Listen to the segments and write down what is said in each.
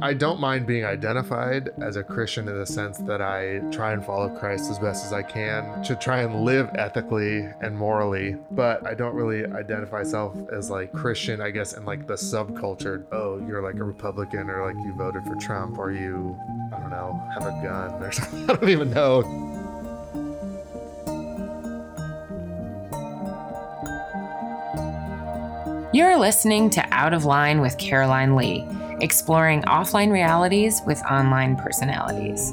I don't mind being identified as a Christian in the sense that I try and follow Christ as best as I can to try and live ethically and morally, but I don't really identify myself as like Christian, I guess, in like the subculture. Oh, you're like a Republican or like you voted for Trump or you, I don't know, have a gun or something. I don't even know. You're listening to Out of Line with Caroline Lee, exploring offline realities with online personalities.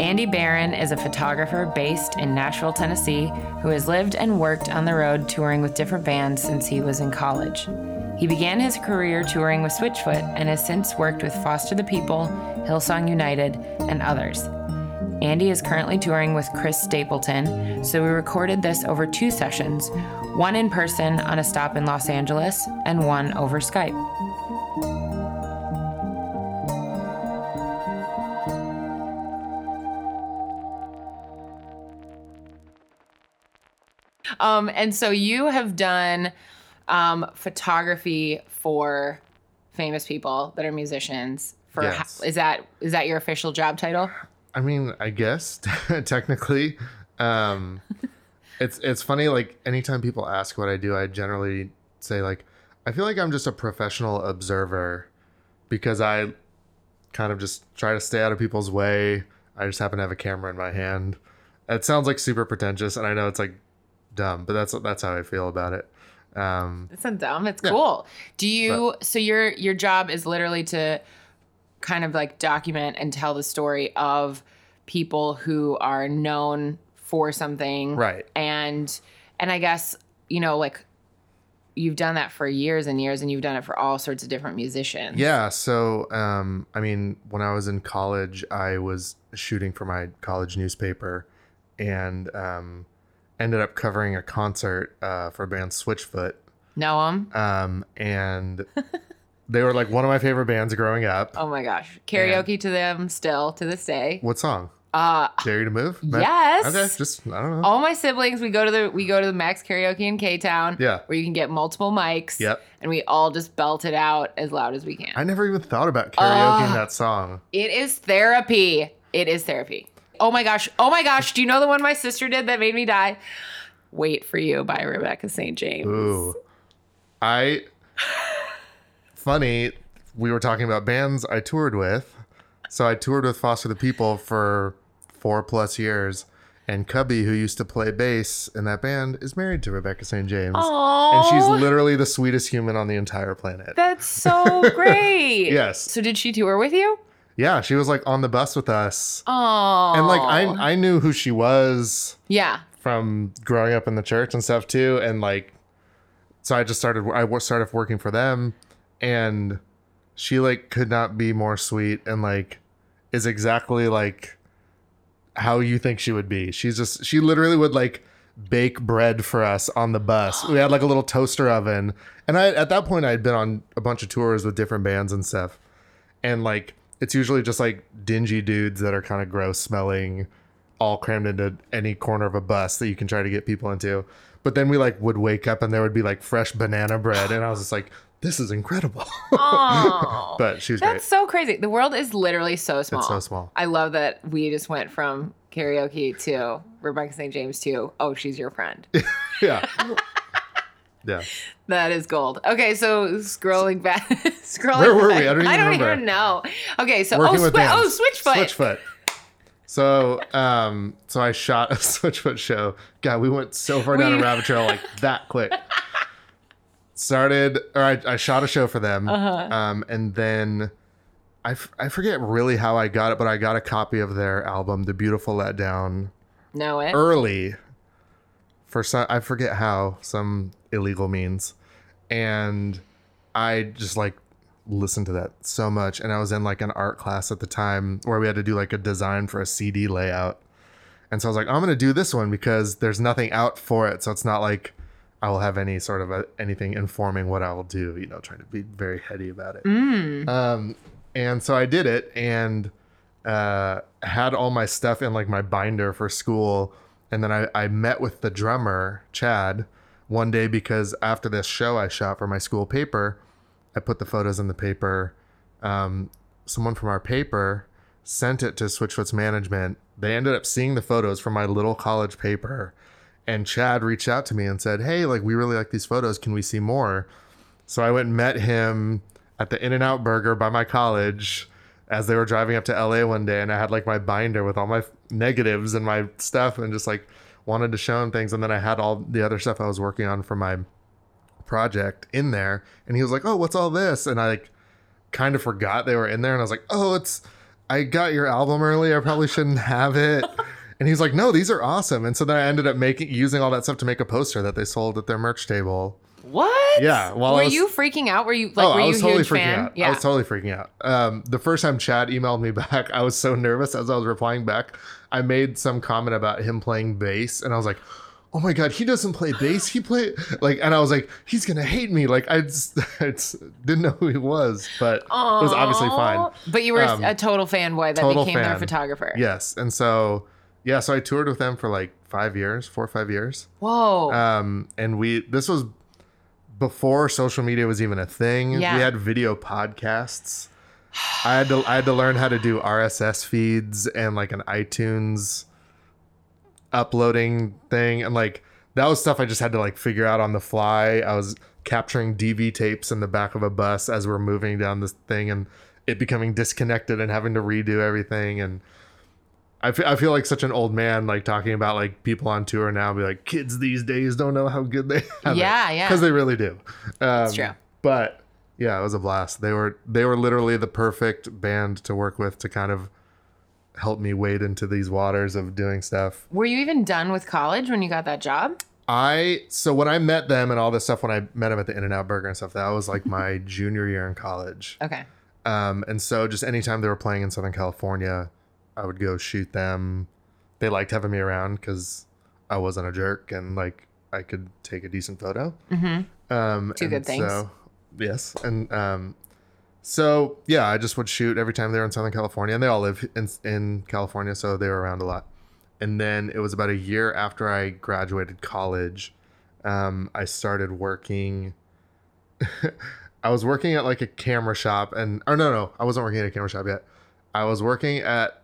Andy Barron is a photographer based in Nashville, Tennessee, who has lived and worked on the road touring with different bands since he was in college. He began his career touring with Switchfoot and has since worked with Foster the People, Hillsong United, and others. Andy is currently touring with Chris Stapleton, so we recorded this over two sessions one in person on a stop in Los Angeles, and one over Skype. Um, and so you have done um, photography for famous people that are musicians. For Yes. is that is that your official job title? I mean, I guess technically, um, it's it's funny. Like anytime people ask what I do, I generally say like, I feel like I'm just a professional observer because I kind of just try to stay out of people's way. I just happen to have a camera in my hand. It sounds like super pretentious, and I know it's like dumb, but that's that's how I feel about it. Um, It's not dumb. It's Yeah. cool. Do you? So your your job is literally to kind of like document and tell the story of people who are known for something, right. And and I guess you know like you've done that for years and years, and you've done it for all sorts of different musicians. Yeah. So, um, I mean, when I was in college, I was shooting for my college newspaper and um, ended up covering a concert uh, for band Switchfoot. Know them? Um, and they were like one of my favorite bands growing up. Oh my gosh, karaoke to them still to this day. What song? Uh, Dare You to Move? Yes. Okay. Just, I don't know. all my siblings, we go to the we go to the Max Karaoke in K Town. Yeah. where you can get multiple mics. Yep. and we all just belt it out as loud as we can. I never even thought about karaoke in that song. It is therapy. It is therapy. Oh my gosh. Oh my gosh. Do you know the one my sister did that made me die? Wait for You by Rebecca St. James. Ooh. I funny, we were talking about bands I toured with. So I toured with Foster the People for four plus years. And Cubbie, who used to play bass in that band, is married to Rebecca St. James. Oh, And she's literally the sweetest human on the entire planet. that's so great. Yes. So did she tour with you? Yeah, she was like on the bus with us. Oh. And like I I knew who she was yeah. from growing up in the church and stuff too and like so i just started i started working for them and she like could not be more sweet and like is exactly like how you think she would be. She's just she literally would like bake bread for us on the bus. We had like a little toaster oven. And i at that point i had been on a bunch of tours with different bands and stuff. And like it's usually just like dingy dudes that are kind of gross smelling all crammed into any corner of a bus that you can try to get people into. But then we like would wake up and there would be like fresh banana bread, and I was just like, "This is incredible." Oh. but she was That's so crazy. The world is literally so small. It's so small. I love that we just went from karaoke to Rebecca St. James to oh, she's your friend. Yeah, yeah. that is gold. Okay, so scrolling back, scrolling. Where were we? I don't even I don't remember. even know. Okay, so Working oh, swi- oh. Switchfoot. Switchfoot. So, um, so I shot a Switchfoot show. God, we went so far down We- a rabbit trail like that quick. Started, or I, I shot a show for them, Uh-huh. um, and then I, f- I forget really how I got it, but I got a copy of their album, The Beautiful Letdown, Know it. early for some I forget how some illegal means and I just like listened to that so much and I was in like an art class at the time where we had to do like a design for a CD layout and so I was like I'm going to do this one because there's nothing out for it so it's not like I will have any sort of a, anything informing what I will do you know trying to be very heady about it Mm. um, and so I did it and uh, had all my stuff in like my binder for school. And then I, I met with the drummer, Chad, one day because after this show I shot for my school paper, I put the photos in the paper. Um, someone from our paper sent it to Switchfoot's management. They ended up seeing the photos from my little college paper. And Chad reached out to me and said, Hey, like, we really like these photos. Can we see more? So I went and met him at the In N Out Burger by my college as they were driving up to LA one day. And I had like my binder with all my negatives and my stuff and just like wanted to show him things. And then I had all the other stuff I was working on for my project in there. And he was like, Oh, what's all this? And I like kind of forgot they were in there. And I was like, Oh, it's, I got your album early. I probably shouldn't have it. And he's like, no, these are awesome. And so then I ended up making using all that stuff to make a poster that they sold at their merch table. What? Yeah, were was- you freaking out? Were you like? oh, were I was totally freaking fan? out. Yeah. I was totally freaking out. Um, the first time Chad emailed me back, I was so nervous as I was replying back. I made some comment about him playing bass, and I was like, "Oh my god, he doesn't play bass. He play like," and I was like, "He's gonna hate me." Like I just, I just didn't know who he was, but it was obviously fine. But you were Um, a total fanboy that total became their photographer. Yes, and so yeah, so I toured with them for like five years, four or five years. Whoa. Um, and we this was before social media was even a thing. Yeah. We had video podcasts. I had to I had to learn how to do RSS feeds and like an iTunes uploading thing and like that was stuff I just had to like figure out on the fly. I was capturing DV tapes in the back of a bus as we're moving down this thing and it becoming disconnected and having to redo everything and I feel, I feel like such an old man like talking about like people on tour now be like kids these days don't know how good they have Yeah, yeah. because they really do um, true. but yeah it was a blast they were they were literally the perfect band to work with to kind of help me wade into these waters of doing stuff were you even done with college when you got that job? I so when I met them and all this stuff when I met them at the In and Out Burger and stuff that was like my junior year in college Okay. um, and so just anytime they were playing in Southern California, I would go shoot them. They liked having me around because I wasn't a jerk and like I could take a decent photo. Mm-hmm. Um, Two good things. So, yes, and um, so yeah, I just would shoot every time they were in Southern California, and they all live in in California, so they were around a lot. And then it was about a year after I graduated college, um, I started working. I was working at like a camera shop, and or no, no, I wasn't working at a camera shop yet. I was working at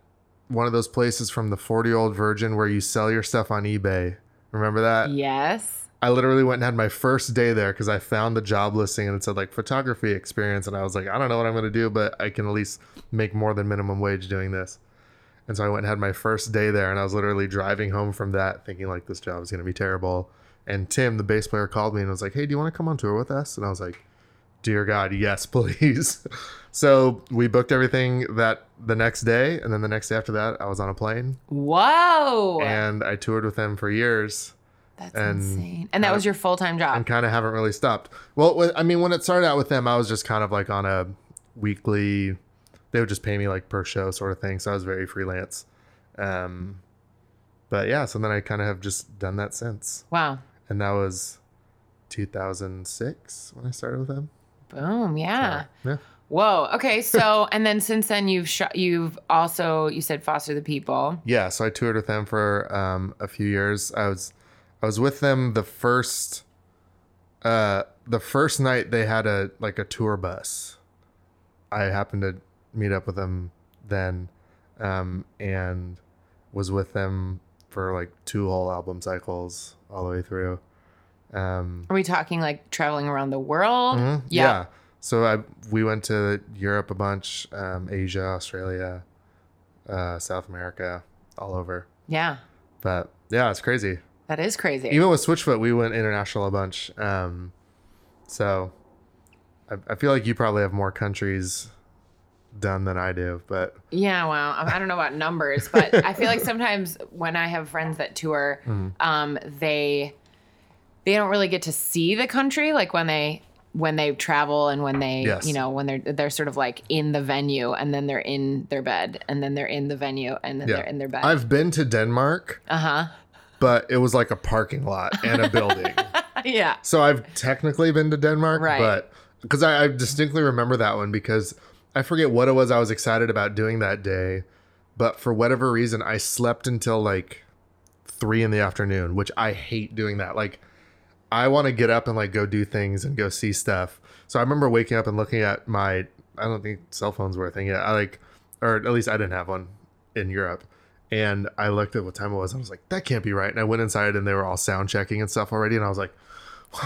one of those places from the Forty Year Old Virgin where you sell your stuff on eBay. Remember that? Yes. I literally went and had my first day there because I found the job listing and it said like photography experience, and I was like, I don't know what I'm gonna do, but I can at least make more than minimum wage doing this. And so I went and had my first day there, and I was literally driving home from that thinking like this job is gonna be terrible. And Tim, the bass player, called me and was like, Hey, do you want to come on tour with us? And I was like, Dear God, yes, please. so we booked everything that the next day, and then the next day after that, I was on a plane Whoa. and I toured with them for years. That's and- insane. And that was your full time job. and kind of haven't really stopped. Well, I mean, when it started out with them, I was just kind of like on a weekly. They would just pay me like per show sort of thing, so I was very freelance. Um, but yeah, so then I kind of have just done that since, wow. and that was 2006 when I started with them. Boom. Yeah. Yeah, Whoa. Okay. So, and then since then, you've shot. You've also you said foster the people. yeah. So I toured with them for um, a few years. I was I was with them the first uh the first night they had a like a tour bus. I happened to meet up with them then um and was with them for like two whole album cycles all the way through. Um Are we talking like traveling around the world? mhm, yeah. So I we went to Europe a bunch, um, Asia, Australia, uh, South America, all over. Yeah. But yeah, it's crazy. That is crazy. Even with Switchfoot, we went international a bunch. Um, so I, I feel like you probably have more countries done than I do, but Yeah, well, I I don't know about numbers, but I feel like sometimes when I have friends that tour, Mm-hmm. um, they they don't really get to see the country like when they when they travel and when they Yes. you know when they're they're sort of like in the venue and then they're in their bed and then they're in the venue and then yeah. they're in their bed. I've been to Denmark, Uh huh. but it was like a parking lot and a building. yeah. So I've technically been to Denmark, Right. but because I, I distinctly remember that one because I forget what it was I was excited about doing that day, but for whatever reason I slept until like three in the afternoon, which I hate doing that. Like, I want to get up and like go do things and go see stuff. So I remember waking up and looking at my. I don't think cell phones were a thing yet. I like, or at least I didn't have one in Europe. And I looked at what time it was. And I was like, that can't be right. And I went inside and they were all sound checking and stuff already. And I was like,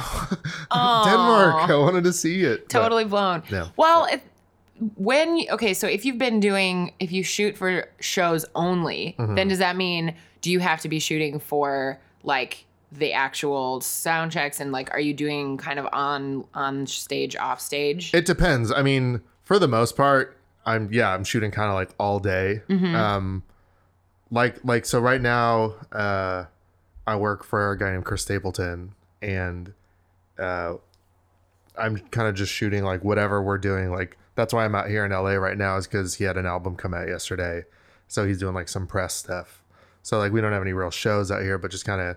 Denmark. I wanted to see it. But- totally blown. Yeah. Well, if, when you, okay, so if you've been doing if you shoot for shows only, Mm-hmm. then does that mean do you have to be shooting for like the actual sound checks and like are you doing kind of on on stage off stage? It depends. I mean, for the most part, I'm yeah, I'm shooting kind of like all day. Um, like like so right now, uh, I work for a guy named Chris Stapleton, and uh, I'm kind of just shooting like whatever we're doing. Like that's why I'm out here in LA right now is because he had an album come out yesterday, so he's doing like some press stuff. So like we don't have any real shows out here, but just kind of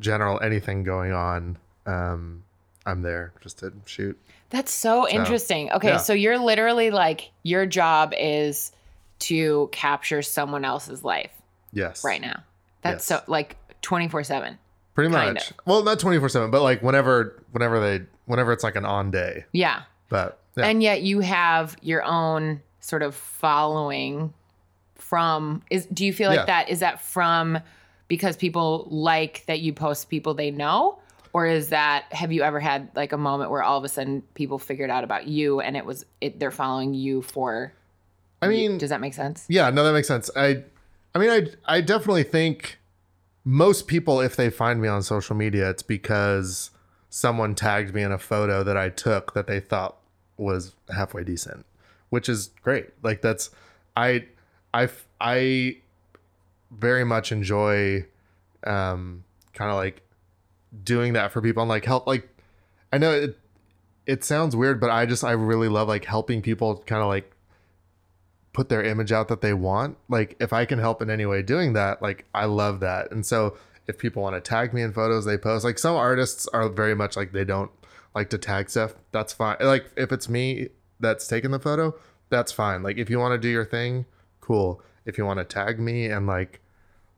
general anything going on. Um, I'm there just to shoot. That's so interesting. Okay, yeah. so you're literally like your job is to capture someone else's life Yes. right now. That's Yes. so like 24/7. Pretty much. Well, not 24/7, but like whenever whenever they whenever it's like an on day. Yeah. But yeah. And yet you have your own sort of following from is do you feel like Yeah. that is that from because people like that you post people they know or is that have you ever had like a moment where all of a sudden people figured out about you and it was it they're following you for I mean, does that make sense? yeah, no that makes sense. I I mean, I I definitely think most people if they find me on social media, it's because someone tagged me in a photo that I took that they thought was halfway decent, which is great. Like that's I I I very much enjoy um kind of like doing that for people and like help like I know it it sounds weird but I just I really love like helping people kind of like put their image out that they want. Like if I can help in any way doing that like I love that. And so if people want to tag me in photos they post like some artists are very much like they don't like to tag stuff that's fine. Like if it's me that's taking the photo that's fine. Like if you want to do your thing cool. If you want to tag me and like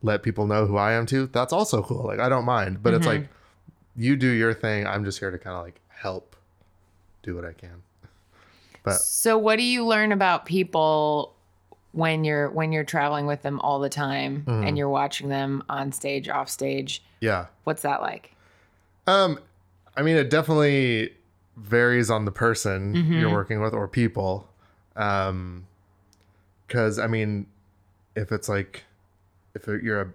let people know who I am too, that's also cool. Like I don't mind, but it's like you do your thing. I'm just here to kind of like help do what I can. But So what do you learn about people when you're when you're traveling with them all the time Mm-hmm. and you're watching them on stage, off stage? yeah. What's that like? Um I mean it definitely varies on the person you're working with or people. Um cuz I mean if it's like if you're a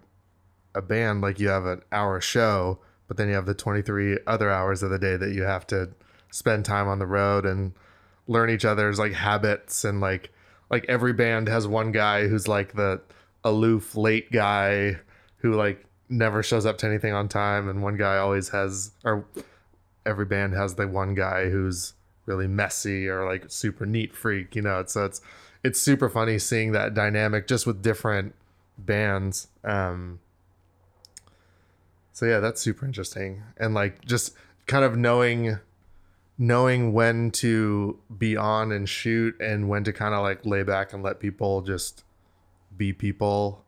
a band like you have an hour show, but then you have the 23 other hours of the day that you have to spend time on the road and learn each other's like habits and like like every band has one guy who's like the aloof late guy who like never shows up to anything on time and one guy always has or every band has the one guy who's really messy or like super neat freak you know? So it's it's super funny seeing that dynamic just with different bands um so yeah that's super interesting. And like just kind of knowing knowing when to be on and shoot and when to kind of like lay back and let people just be people.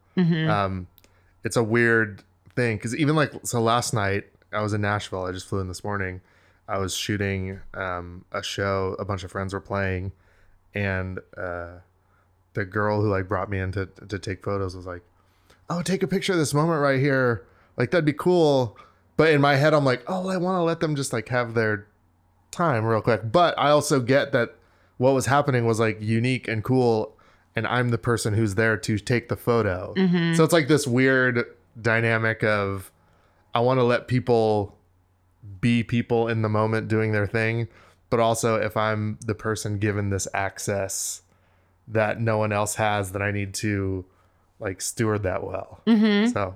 Um it's a weird thing because even like so last night i was in nashville i just flew in this morning. I was shooting um a show a bunch of friends were playing and uh the girl who like brought me in to, to take photos was like oh take a picture of this moment right here. Like that'd be cool. But in my head i'm like oh i want to let them just like have their time real quick. But i also get that what was happening was like unique and cool and i'm the person who's there to take the photo. Mm-hmm. So it's like this weird dynamic of i want to let people be people in the moment doing their thing but also if i'm the person given this access that no one else has that i need to like steward that well so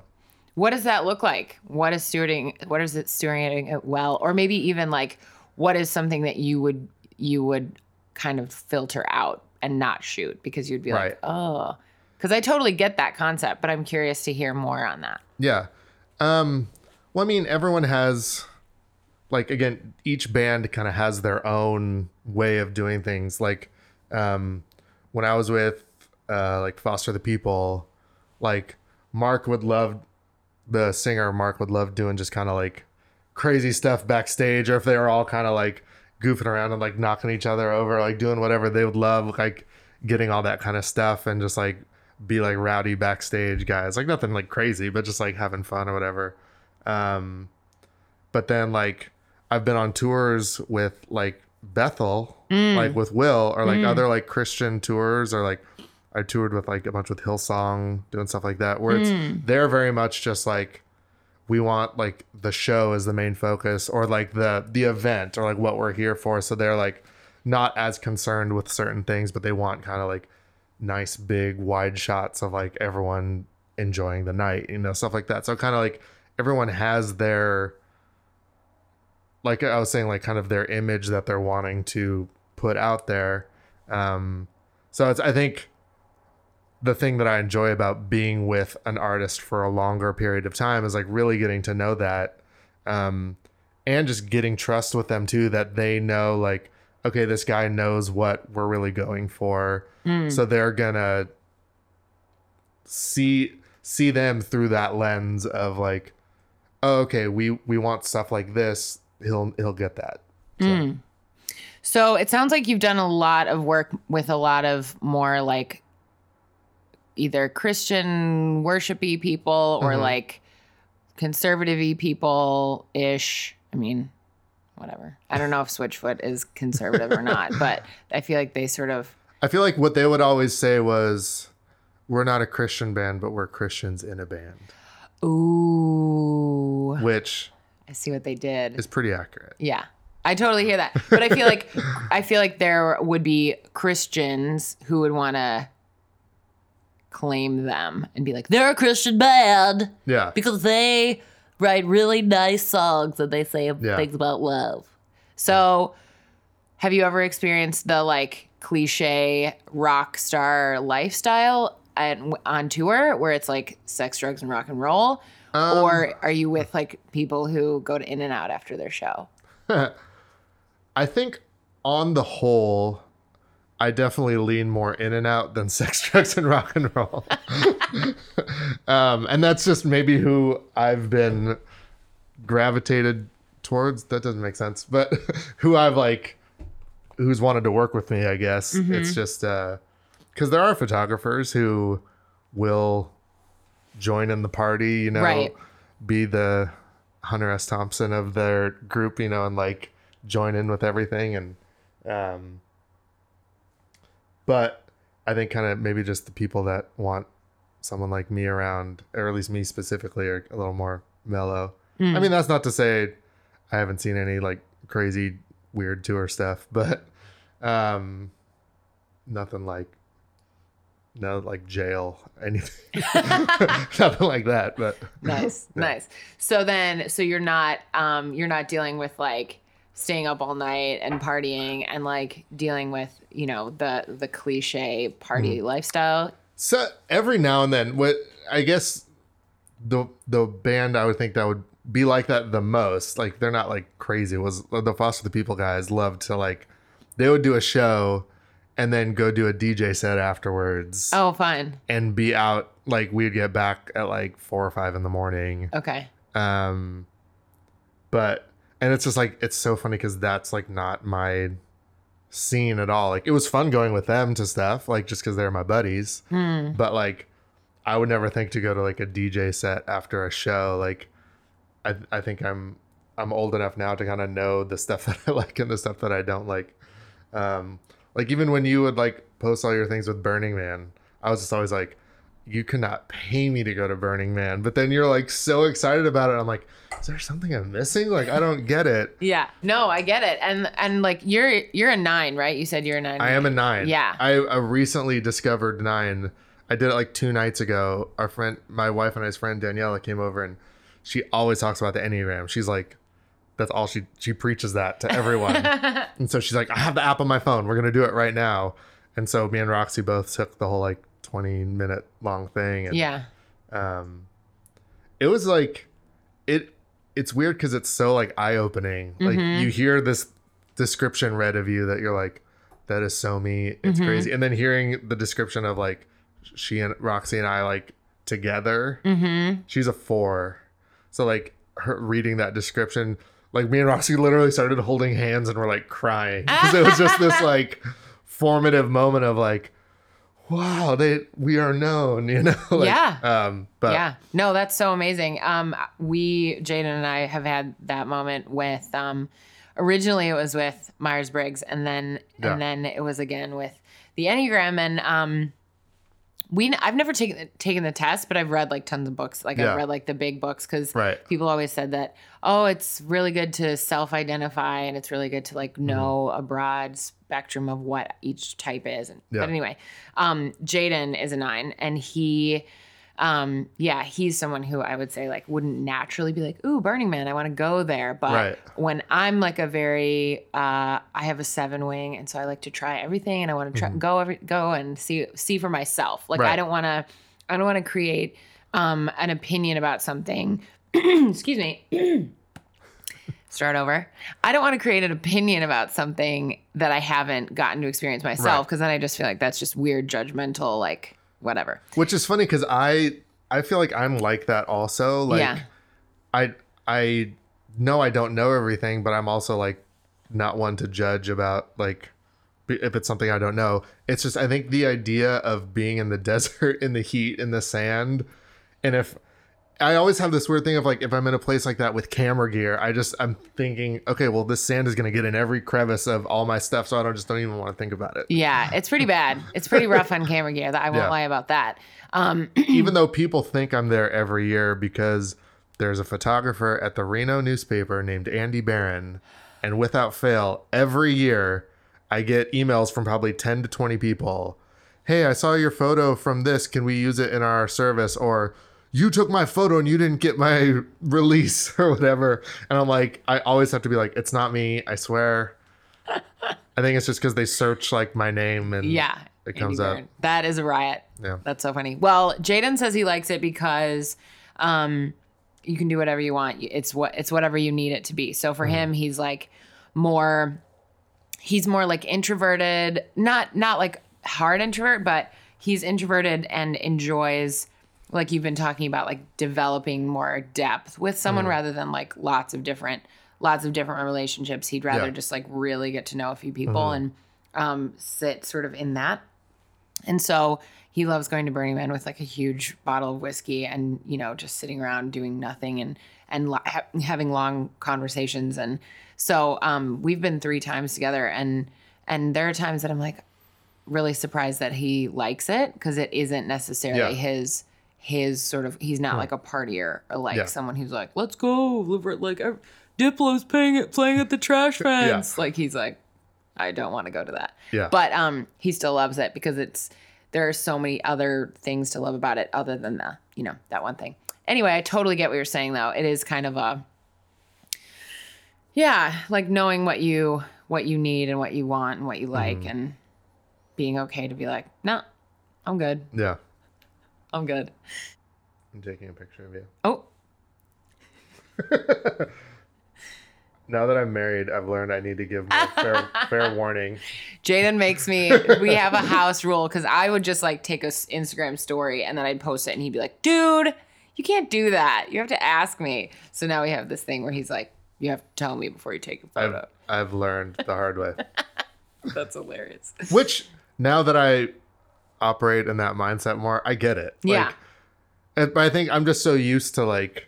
What does that look like? What is stewarding? What is it stewarding it well? Or maybe even like, what is something that you would you would kind of filter out and not shoot because you'd be Right. like, oh, because I totally get that concept, but I'm curious to hear more on that. Yeah. Um well I mean everyone has like again each band kind of has their own way of doing things like um when I was with uh like Foster the People like Mark would love the singer Mark would love doing just kind of like crazy stuff backstage, or if they were all kind of like goofing around and like knocking each other over, like doing whatever they would love, like getting all that kind of stuff and just like be like rowdy backstage guys, like nothing like crazy, but just like having fun or whatever. Um, but then like I've been on tours with like Bethel, mm. like with Will, or like mm. other like Christian tours, or like I toured with like a bunch with Hillsong, doing stuff like that, where it's mm. they're very much just like we want like the show as the main focus, or like the the event, or like what we're here for. So they're like not as concerned with certain things, but they want kind of like nice big wide shots of like everyone enjoying the night, you know, stuff like that. So kind of like everyone has their like I was saying, like kind of their image that they're wanting to put out there. Um, so it's I think the thing that I enjoy about being with an artist for a longer period of time is like really getting to know that, um, and just getting trust with them too. That they know like, okay, this guy knows what we're really going for, so they're gonna see see them through that lens of like, oh, okay, we we want stuff like this. He'll he'll get that. So, hmm. So it sounds like you've done a lot of work with a lot of more like either Christian worshipy people or mm-hmm. like conservative people ish. I mean, whatever. I don't know if Switchfoot is conservative or not, but I feel like they sort of I feel like what they would always say was, "We're not a Christian band, but we're Christians in a band," ooh. which I see what they did. It's pretty accurate. Yeah. I totally hear that. But I feel like I feel like there would be Christians who would want to claim them and be like, they're a Christian band Yeah, because they write really nice songs and they say Yeah. things about love. So, have you ever experienced the like cliche rock star lifestyle at, on tour where it's like sex, drugs, and rock and roll? Um, or are you with like people who go to In and Out after their show? I think on the whole, I definitely lean more in and out than sex, drugs, and rock and roll. um, and that's just maybe who I've been gravitated towards. That doesn't make sense, but who I've like, who's wanted to work with me, I guess. It's just because there are photographers who will join in the party, you know, Right. be the Hunter S. Thompson of their group, you know, and like join in with everything. And, um, but I think kind of maybe just the people that want someone like me around, or at least me specifically, are a little more mellow. I mean, that's not to say I haven't seen any like crazy weird tour stuff, but um, nothing like no like jail anything, nothing like that. But nice nice. So then so you're not um you're not dealing with like staying up all night and partying and like dealing with you know the the cliche party lifestyle? So every now and then, what I guess the the band I would think that would be like that the most, like they're not like crazy, was the Foster the People guys loved to like they would do a show and then go do a DJ set afterwards oh fine and be out like we'd get back at like four or five in the morning. okay Um but and it's just like it's so funny because that's like not my scene at all. Like it was fun going with them to stuff, like just because they're my buddies. But like I would never think to go to like a DJ set after a show. Like I I think I'm I'm old enough now to kind of know the stuff that I like and the stuff that I don't like. Um like even when you would like post all your things with Burning Man, I was just always like, you cannot pay me to go to Burning Man. But then you're like so excited about it. I'm like, is there something I'm missing? Like I don't get it. yeah no i get it and and like you're you're a nine right you said you're a nine I am a nine. Yeah. I, I recently discovered nine. I did it like two nights ago. Our friend, my wife and I's friend Daniela came over and she always talks about the Enneagram. She's like, that's all she she preaches that to everyone. and so she's like, I have the app on my phone. We're gonna do it right now. And so me and Roxy both took the whole like 20 minute long thing. And yeah um it was like it it's weird because it's so like eye-opening like you hear this description read of you that you're like that is so me it's crazy and then hearing the description of like she and roxy and i like together. Mm-hmm. She's a four. So like her reading that description, like me and Roxy literally started holding hands and we're like crying because it was just this like formative moment of like, wow, they we are known, you know? like, Yeah. Um, but yeah. No, that's so amazing. Um, we, Jaden and I have had that moment with, um, originally it was with Myers Briggs and then, Yeah. and then it was again with the Enneagram and, um, we, I've never taken taken the test, but I've read like tons of books. Like Yeah. I've read like the big books because Right. people always said that. Oh, it's really good to self-identify, and it's really good to Mm-hmm. like know a broad spectrum of what each type is. And, Yeah. But anyway, um, Jaden is a nine, and he, um, yeah, he's someone who I would say like wouldn't naturally be like, ooh, Burning Man, I want to go there. But Right. when I'm like a very, uh, I have a seven wing, and so I like to try everything, and I want to try go every go and see see for myself. Like I Mm-hmm. Don't want to, I don't want to create um, an opinion about something. Excuse me. Start over. I don't want to create an opinion about something that I haven't gotten to experience myself Right. because then I just feel like that's just weird, judgmental, like whatever. Which is funny because I I feel like I'm like that also. Like Yeah. I I know I don't know everything, but I'm also like not one to judge about like if it's something I don't know. It's just I think the idea of being in the desert in the heat in the sand and if I always have this weird thing of like if I'm in a place like that with camera gear, I just I'm thinking, okay, well this sand is gonna get in every crevice of all my stuff, so I don't just don't even want to think about it. Yeah, it's pretty bad. It's pretty rough on camera gear. That I won't Yeah. lie about that. Um, even though people think I'm there every year because there's a photographer at the Reno newspaper named Andy Barron, and without fail, every year I get emails from probably 10 to 20 people. Hey, I saw your photo from this. Can we use it in our service? Or you took my photo and you didn't get my release or whatever. And I'm like, I always have to be like, it's not me. I swear. I think it's just because they search like my name and yeah, it comes up. That is a riot. Yeah. That's so funny. Well, Jaden says he likes it because um, you can do whatever you want. It's what it's whatever you need it to be. So for Mm-hmm. him, he's like more. He's more like introverted, not not like hard introvert, but he's introverted and enjoys like you've been talking about like developing more depth with someone Mm-hmm. rather than like lots of different lots of different relationships he'd rather Yeah. just like really get to know a few people and um sit sort of in that and so he loves going to Burning Man with like a huge bottle of whiskey and you know just sitting around doing nothing and and li- ha- having long conversations and so um we've been 3 times together and and there are times that I'm like really surprised that he likes it because it isn't necessarily Yeah. his his sort of he's not like a partier or like Yeah. someone who's like let's go live like Diplo's playing it playing at the trash fence like he's like I don't want to go to that Yeah. but um he still loves it because it's there are so many other things to love about it other than the you know that one thing anyway i totally get what you're saying though it is kind of a yeah like knowing what you what you need and what you want and what you like Mm-hmm. and being okay to be like no i'm good yeah. I'm good I'm taking a picture of you. oh Now that I'm married, I've learned I need to give more fair, fair warning. Jaden makes me. We have a house rule because I would just like take a s- Instagram story and then I'd post it and he'd be like, "Dude, you can't do that. You have to ask me." So now we have this thing where he's like, "You have to tell me before you take a I've, photo." I've learned the hard way. That's hilarious. Which now that I operate in that mindset more, I get it. Yeah. Like, eh, but I think I'm just so used to like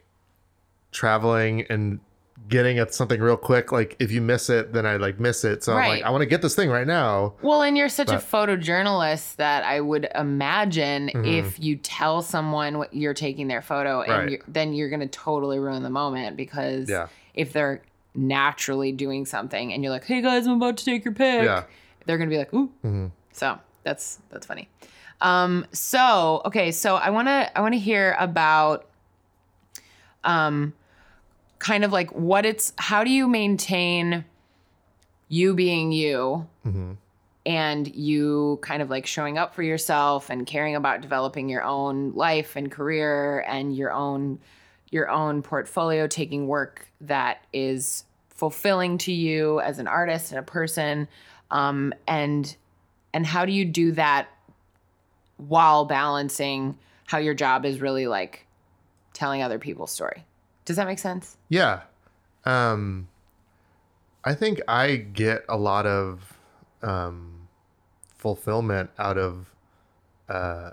traveling and getting at something real quick. Like if you miss it, then I like miss it. So I'm like, I want to get this thing right now. Well, and you're such a photojournalist that I would imagine mm-hmm. if you tell someone what you're taking their photo, and Right. you're, then you're going to totally ruin the moment because Yeah. if they're naturally doing something and you're like, "Hey guys, I'm about to take your pic," Yeah. they're going to be like, "Ooh." Mm-hmm. So that's that's funny. Um, so okay, so I want to I want to hear about um kind of like what it's how do you maintain you being you? And you kind of like showing up for yourself and caring about developing your own life and career and your own your own portfolio taking work that is fulfilling to you as an artist and a person. Um, and and how do you do that while balancing how your job is really like telling other people's story. Does that make sense? Yeah. Um I think I get a lot of um fulfillment out of uh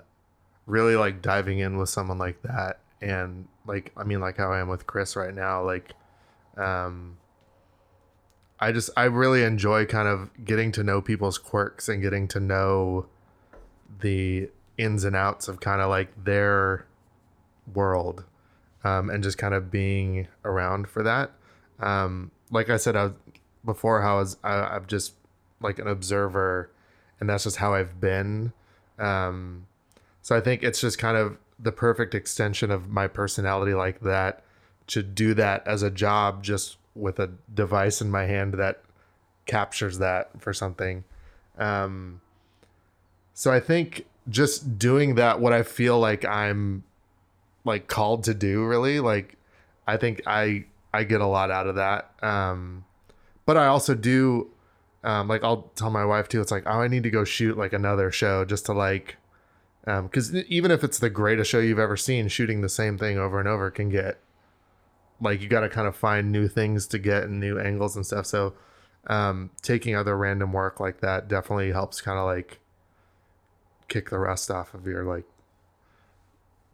really like diving in with someone like that and like I mean like how I am with Chris right now like um I just I really enjoy kind of getting to know people's quirks and getting to know the ins and outs of kind of like their world um, and just kind of being around for that. Um, like I said, I was, before, how I was I, I'm just like an observer, and that's just how I've been. Um, so I think it's just kind of the perfect extension of my personality, like that, to do that as a job, just with a device in my hand that captures that for something. Um, so I think just doing that, what I feel like I'm like called to do really like i think i i get a lot out of that um but i also do um like i'll tell my wife too it's like oh i need to go shoot like another show just to like um because even if it's the greatest show you've ever seen shooting the same thing over and over can get like you got to kind of find new things to get and new angles and stuff so um taking other random work like that definitely helps kind of like kick the rust off of your like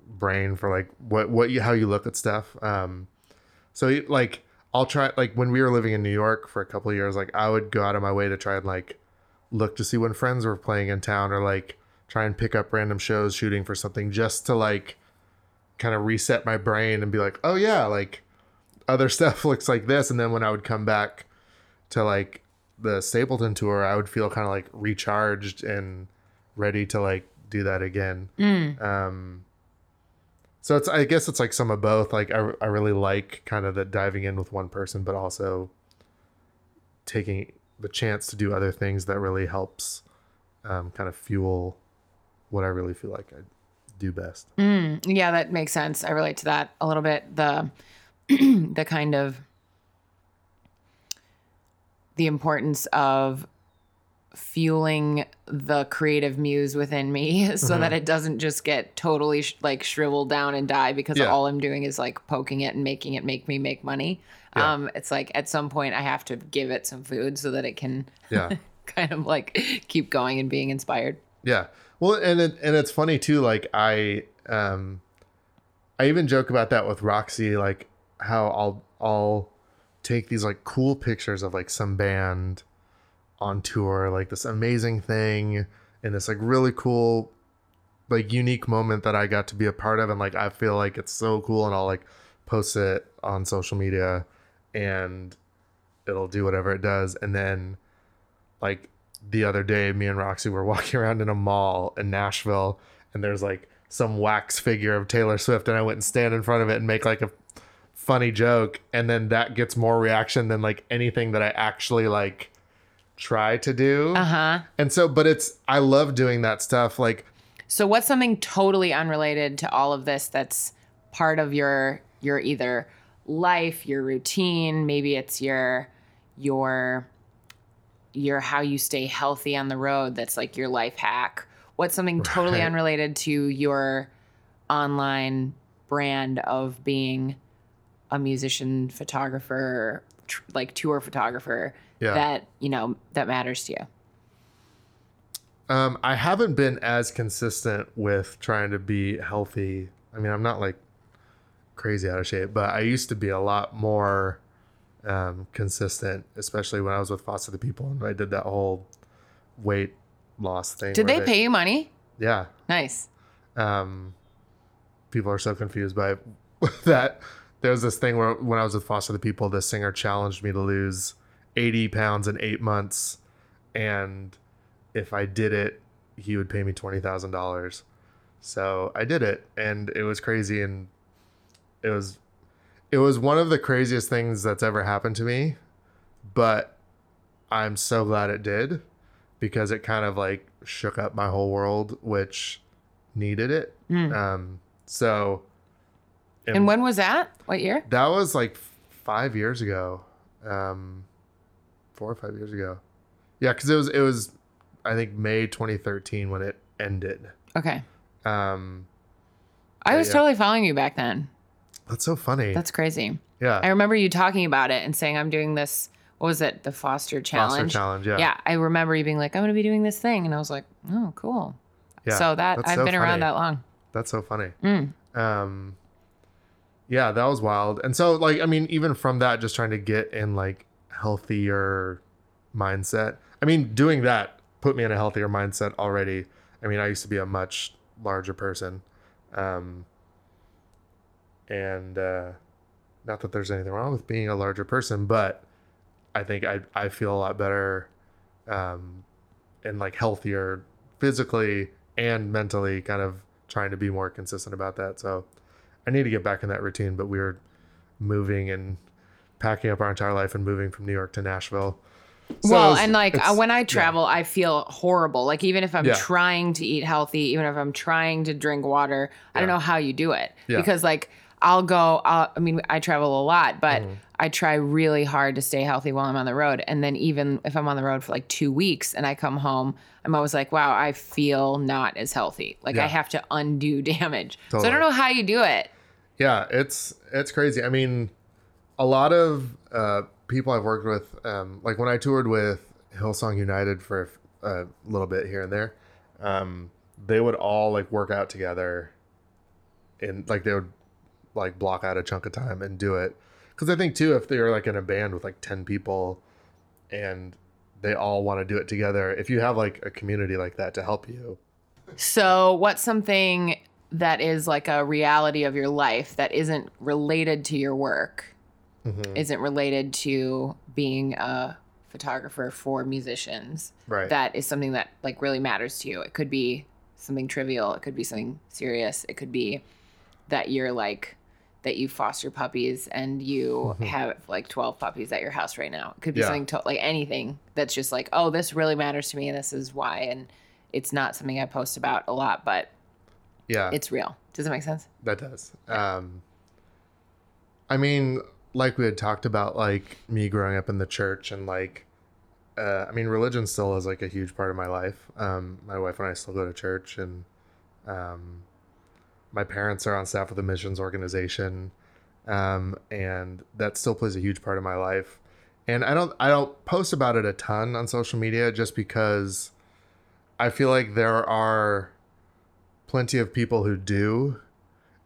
brain for like what what you how you look at stuff. Um, so like I'll try like when we were living in New York for a couple of years, like I would go out of my way to try and like look to see when friends were playing in town or like try and pick up random shows shooting for something just to like kind of reset my brain and be like, oh yeah, like other stuff looks like this. And then when I would come back to like the Stapleton tour, I would feel kind of like recharged and ready to like do that again. Mm. Um, so it's I guess it's like some of both. Like I I really like kind of the diving in with one person, but also taking the chance to do other things that really helps um, kind of fuel what I really feel like I do best. Mm, yeah, that makes sense. I relate to that a little bit. The the kind of the importance of fueling the creative muse within me so that it doesn't just get totally sh- like shriveled down and die because Yeah. all I'm doing is like poking it and making it make me make money. Yeah. Um, it's like at some point I have to give it some food so that it can Yeah. kind of like keep going and being inspired. Yeah. Well, and it, and it's funny too. Like I, um, I even joke about that with Roxy, like how I'll I'll take these like cool pictures of like some band on tour, like this amazing thing, and this like really cool, like unique moment that I got to be a part of, and like I feel like it's so cool, and I'll like post it on social media, and it'll do whatever it does, and then like the other day me and roxy were walking around in a mall in nashville and there's like some wax figure of taylor swift and i went and stand in front of it and make like a funny joke and then that gets more reaction than like anything that i actually like try to do Uh huh. and so but it's i love doing that stuff like So what's something totally unrelated to all of this that's part of your your either life, your routine, maybe it's your your your how you stay healthy on the road that's like your life hack. What's something totally Right. unrelated to your online brand of being a musician, photographer, tr- like tour photographer Yeah. that, you know, that matters to you? Um, I haven't been as consistent with trying to be healthy. I mean, I'm not like crazy out of shape, but I used to be a lot more um, consistent, especially when I was with Foster the People and I did that whole weight loss thing. Did where they pay you money? Yeah. Nice. Um, people are so confused by that. There was this thing where when I was with Foster the People, the singer challenged me to lose 80 pounds in eight months. And if I did it, he would pay me $20,000. So I did it and it was crazy. And it was, it was one of the craziest things that's ever happened to me. But I'm so glad it did because it kind of like shook up my whole world, which needed it. Mm. Um, so, And when was that? What year? that was like five years ago, um, four or five years ago. Yeah, because it was it was, I think May 2013 when it ended. Okay. Um, I was yeah. totally following you back then. That's so funny. That's crazy. yeah. I remember you talking about it and saying, I'm doing this. What was it? The Foster Challenge. Foster Challenge, yeah. Yeah. I remember you being like, I'm going to be doing this thing. And I was like, oh, cool. Yeah, so that I've so been around that long. That's so funny. Mm. Um, yeah, that was wild. And so, like, I mean, even from that, just trying to get in like healthier mindset. I mean, doing that put me in a healthier mindset already. I mean, I used to be a much larger person, um, and uh, not that there's anything wrong with being a larger person, but I think I I feel a lot better, um, and like healthier physically and mentally, kind of trying to be more consistent about that. So I need to get back in that routine, but we were moving and packing up our entire life and moving from New York to Nashville. So well, it's- and like uh, when I yeah. travel, I feel horrible. Like even if I'm Yeah. trying to eat healthy, even if I'm trying to drink water, I don't know how you do it Yeah. because like I'll go. I'll, I mean, I travel a lot, but Mm-hmm. I try really hard to stay healthy while I'm on the road. And then even if I'm on the road for like two weeks and I come home, I'm always like, wow, I feel not as healthy. Like I have to undo damage. So I don't know how you do it. Yeah, it's it's crazy. I mean, a lot of uh, people I've worked with, um, like when I toured with Hillsong United for a little bit here and there, um, they would all like work out together, and like they would like block out a chunk of time and do it. Because I think too, if they're like in a band with like ten people, and they all want to do it together, if you have like a community like that to help you, So, what's something that is like a reality of your life that isn't related to your work? Mm-hmm. Isn't related to being a photographer for musicians? right? That is something that like really matters to you. It could be something trivial, it could be something serious, it could be that you're like that you foster puppies and you have like 12 puppies at your house right now. It could be Mm-hmm. Yeah. something to, like anything that's just like, oh, this really matters to me and this is why. And it's not something I post about a lot, but yeah, it's real. Does it make sense? That does. Um, I mean, like we had talked about, like me growing up in the church and like, uh, I mean, religion still is like a huge part of my life. Um, my wife and I still go to church, and um, my parents are on staff with a missions organization, um, and that still plays a huge part of my life. And I don't, I don't post about it a ton on social media just because I feel like there are plenty of people who do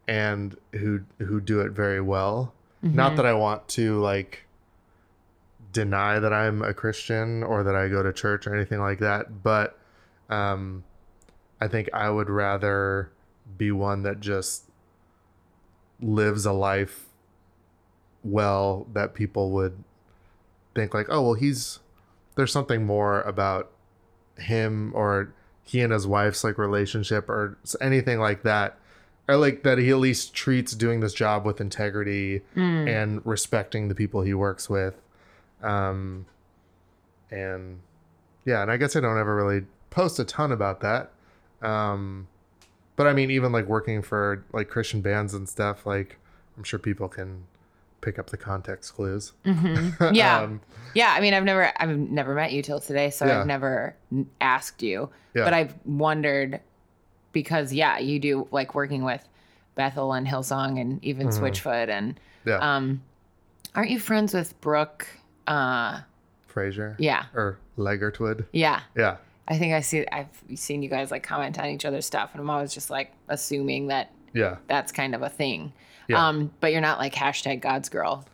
and who who do it very well. Not that I want to like deny that I'm a Christian or that I go to church or anything like that, but um I think I would rather be one that just lives a life well that people would think like, "Oh, well he's there's something more about him or he and his wife's like relationship or anything like that or like that he at least treats doing this job with integrity and respecting the people he works with. Um and yeah and i guess i don't ever really post a ton about that. Um but i mean even like working for like christian bands and stuff like i'm sure people can pick up the context clues Yeah. Um, yeah. I mean, I've never, I've never met you till today, so Yeah. I've never asked you, Yeah. but I've wondered because, yeah, you do like working with Bethel and Hillsong and even Mm-hmm. Switchfoot. And yeah um, aren't you friends with Brooke? Uh, fraser yeah. or Ligertwood Yeah. yeah I think I see, I've seen you guys like comment on each other's stuff, and I'm always just like assuming that yeah that's kind of a thing. Yeah. Um, but you're not like hashtag God's girl.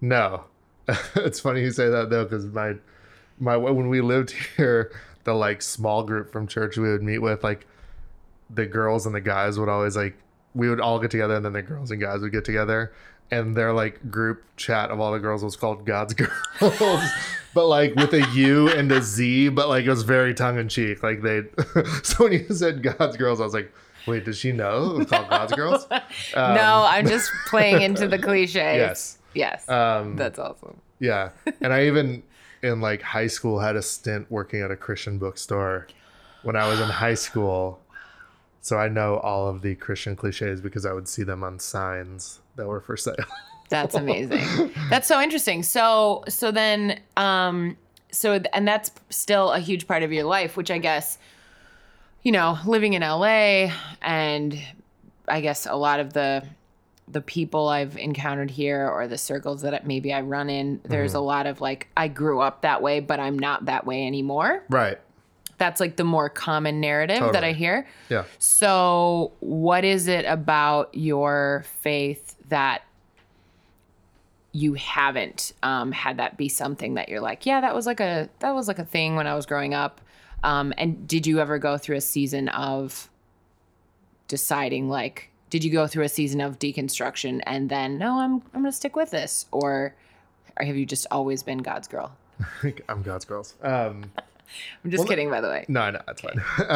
No, it's funny you say that though, because my my when we lived here, the like small group from church we would meet with, like the girls and the guys would always like we would all get together, and then the girls and guys would get together, and their like group chat of all the girls was called God's girls. But like with a U and a Z, but like it was very tongue in cheek. Like they, so when you said God's girls, I was like, wait, does she know it was called God's girls? Um, no, I'm just playing into the cliche. Yes. Yes. Um, That's awesome. Yeah. And I even in like high school had a stint working at a Christian bookstore when I was in high school. So I know all of the Christian cliches because I would see them on signs that were for sale. That's amazing. that's so interesting. So so then um so and that's still a huge part of your life, which I guess you know, living in LA and I guess a lot of the the people I've encountered here or the circles that maybe I run in, there's Mm-hmm. a lot of like I grew up that way, but I'm not that way anymore. Right. That's like the more common narrative that I hear. Yeah. So, what is it about your faith that you haven't um, had that be something that you're like, yeah, that was like a that was like a thing when I was growing up? Um, and did you ever go through a season of deciding like, did you go through a season of deconstruction and then no, I'm I'm gonna stick with this, or, or have you just always been God's girl? I'm God's girls. Um, I'm just Well, kidding, by the way. no, no, that's fine.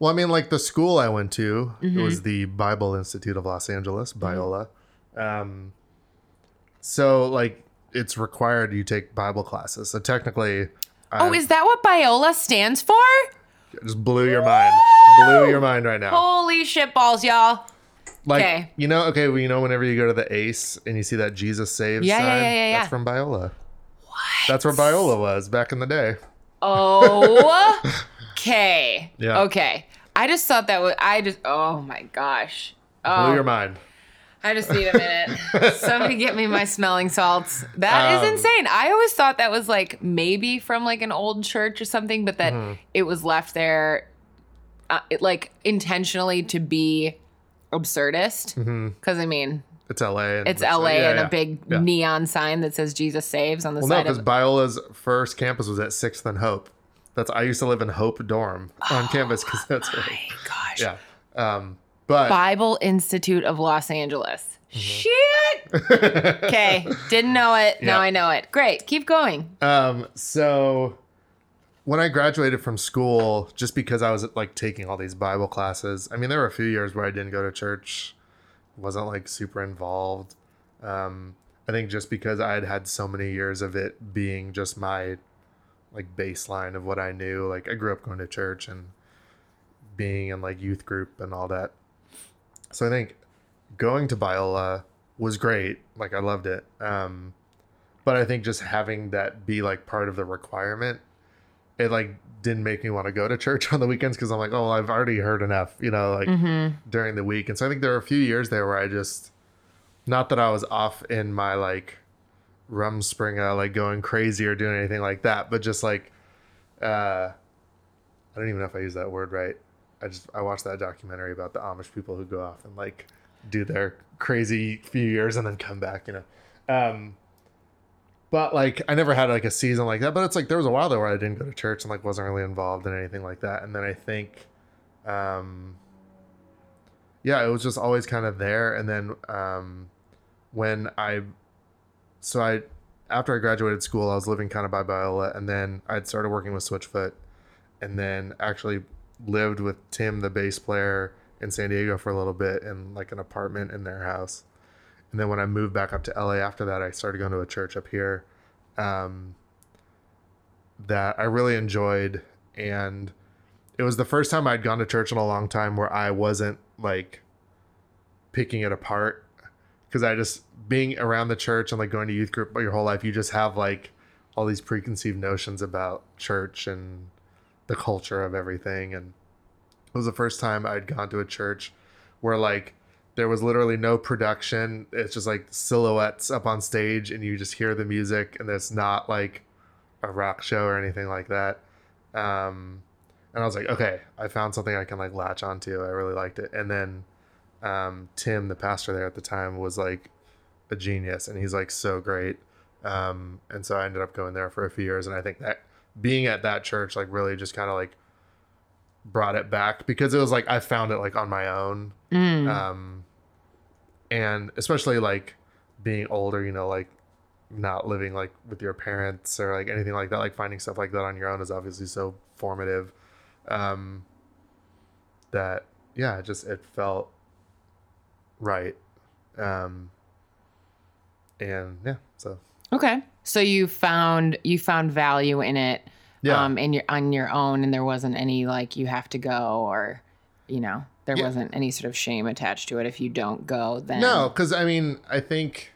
Well, I mean, like the school I went to, Mm-hmm. it was the Bible Institute of Los Angeles, Biola. Um, so like it's required you take Bible classes. So technically, Oh, I is that what Biola stands for? just blew your mind, blew your mind right now. Holy shit balls, y'all. Like Okay. you know, okay, well, you know, whenever you go to the Ace and you see that Jesus saves Yeah, yeah, sign, yeah, yeah, that's yeah. from Biola. What? That's where Biola was back in the day. Oh, okay. Yeah. Okay. I just thought that was, I just, oh my gosh. Blew Oh, your mind. I just need a minute. Somebody get me my smelling salts. That is Um, insane. I always thought that was like maybe from like an old church or something, but that Mm-hmm. it was left there uh, it, like intentionally to be absurdist. Because I mean, It's LA. And it's LA Mm-hmm. yeah, and yeah. a big Yeah. neon sign that says Jesus saves on the Well, no, side because of Biola's first campus was at Sixth and Hope. That's I used to live in Hope dorm on campus because that's where. Oh my gosh. Yeah. Um, but Bible Institute of Los Angeles. Mm-hmm. Shit. Okay. Didn't know it. Now Yeah. I know it. Great. Keep going. um, so when I graduated from school, just because I was like taking all these Bible classes, I mean, there were a few years where I didn't go to church, wasn't like super involved. Um, I think just because I had had so many years of it being just my like baseline of what I knew. Like I grew up going to church and being in like youth group and all that. So I think going to Biola was great. Like I loved it. Um, but I think just having that be like part of the requirement, it like didn't make me want to go to church on the weekends because I'm like, oh, I've already heard enough, you know, like Mm-hmm. during the week. And so I think there were a few years there where I just, not that I was off in my like rumspringa, like going crazy or doing anything like that, but just like, uh, I don't even know if I use that word right. I just I watched that documentary about the Amish people who go off and like do their crazy few years and then come back, you know. Um, but like I never had like a season like that. But it's like there was a while there where I didn't go to church and like wasn't really involved in anything like that. And then I think, um, yeah, it was just always kind of there. And then um, when I, so I after I graduated school, I was living kind of by Biola, and then I'd started working with Switchfoot, and then actually lived with Tim, the bass player, in San Diego for a little bit in like an apartment in their house. And then when I moved back up to LA after that, I started going to a church up here um, that I really enjoyed. And it was the first time I'd gone to church in a long time where I wasn't like picking it apart. Because I just, being around the church and like going to youth group your whole life, you just have like all these preconceived notions about church and the culture of everything. And it was the first time I'd gone to a church where like there was literally no production. It's just like silhouettes up on stage and you just hear the music and it's not like a rock show or anything like that. Um, and I was like, okay, I found something I can like latch onto. I really liked it. And then um, Tim, the pastor there at the time, was like a genius and he's like so great. Um, and so I ended up going there for a few years. And I think that being at that church like really just kind of like brought it back because it was like I found it like on my own. Mm. Um, and especially like being older, you know, like not living like with your parents or like anything like that, like finding stuff like that on your own is obviously so formative. Um, that yeah, it just it felt right. Um, and yeah, so Okay. So you found you found value in it yeah. um in your on your own and there wasn't any like you have to go or you know, there Yeah. wasn't any sort of shame attached to it if you don't go then No, because I mean, I think,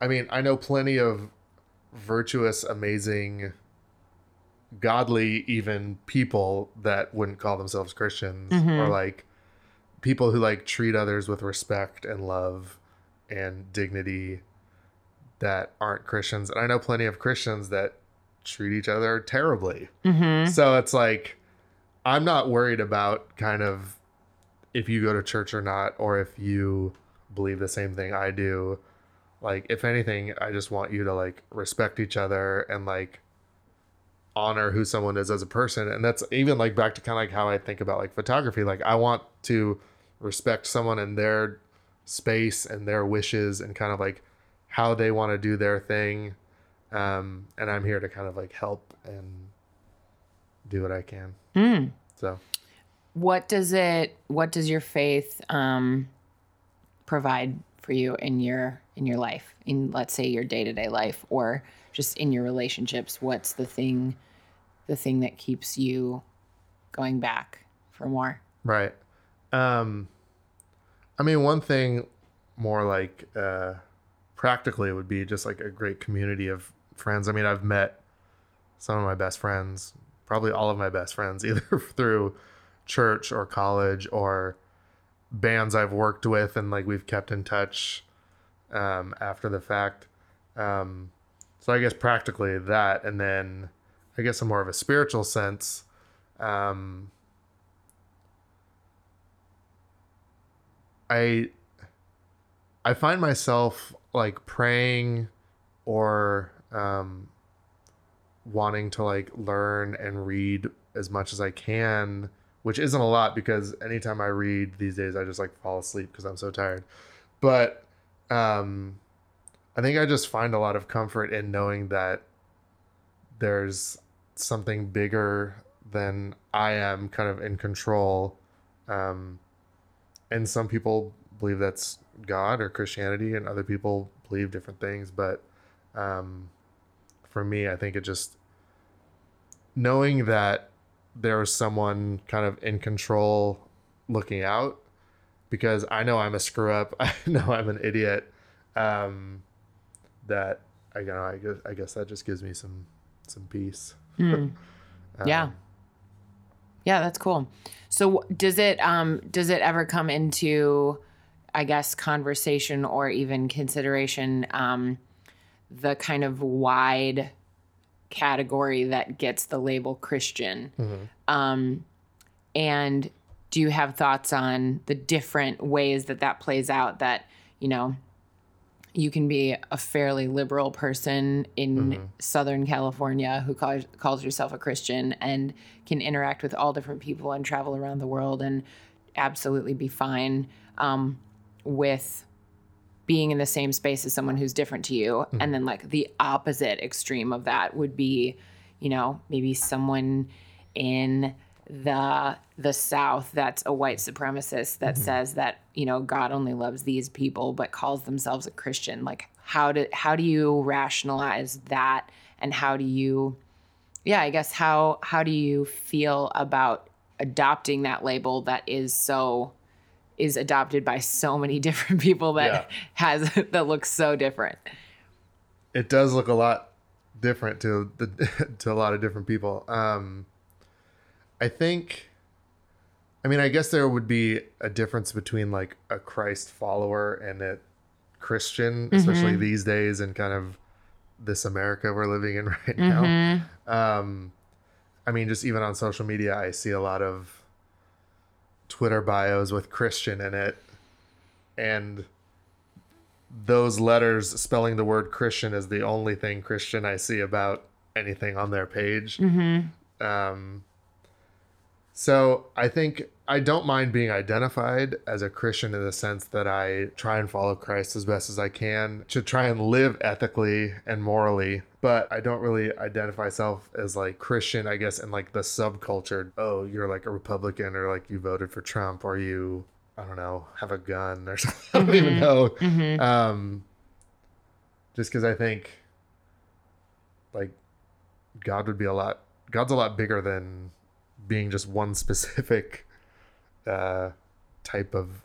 I mean, I know plenty of virtuous, amazing, godly, even people that wouldn't call themselves Christians Mhm. or like people who like treat others with respect and love and dignity that aren't Christians. And I know plenty of Christians that treat each other terribly. Mm-hmm. So it's like, I'm not worried about kind of if you go to church or not, or if you believe the same thing I do. Like, if anything, I just want you to like respect each other and like honor who someone is as a person. And that's even like back to kind of like how I think about like photography. Like, I want to respect someone and their space and their wishes and kind of like how they want to do their thing. Um, and I'm here to kind of like help and do what I can. Mm. So What does it? What does your faith um, provide for you in your in your life? In let's say your day to day life, or just in your relationships. What's the thing? The thing that keeps you going back for more. Right. Um I mean one thing more like uh practically would be just like a great community of friends. I mean, I've met some of my best friends, probably all of my best friends either through church or college or bands I've worked with and like we've kept in touch um after the fact. Um so I guess practically that and then I guess in more of a spiritual sense um I I find myself like praying or um wanting to like learn and read as much as I can, which isn't a lot because anytime I read these days I just like fall asleep because I'm so tired. But um I think I just find a lot of comfort in knowing that there's something bigger than I am kind of in control. Um and some people believe that's God or Christianity, and other people believe different things. But um, for me, I think it just knowing that there is someone kind of in control looking out because I know I'm a screw up. I know I'm an idiot. Um, that I you know I guess I guess that just gives me some some peace. Yeah. Um, Yeah, that's cool. So does it um does it ever come into I guess conversation or even consideration um the kind of wide category that gets the label Christian? mhm. Um and do you have thoughts on the different ways that that plays out that, you know, you can be a fairly liberal person in Mhm. Southern California who calls, calls yourself a Christian and can interact with all different people and travel around the world and absolutely be fine um, with being in the same space as someone who's different to you. And then, like, the opposite extreme of that would be, you know, maybe someone in the the south that's a white supremacist that says that you know god only loves these people but calls themselves a christian like how do how do you rationalize that and how do you yeah i guess how how do you feel about adopting that label that is so is adopted by so many different people that Yeah. has that looks so different it does look a lot different to the to a lot of different people. Um, I think, I mean, I guess there would be a difference between like a Christ follower and a Christian, especially these days and kind of this America we're living in right now. Um, I mean, just even on social media, I see a lot of Twitter bios with Christian in it, and those letters spelling the word Christian is the only thing Christian I see about anything on their page. Um, so I think I don't mind being identified as a Christian in the sense that I try and follow Christ as best as I can to try and live ethically and morally. But I don't really identify myself as like Christian, I guess, in like the subculture. Oh, you're like a Republican or like you voted for Trump or you, I don't know, have a gun or something. I don't even know. Um, just because I think like God would be a lot, God's a lot bigger than being just one specific uh type of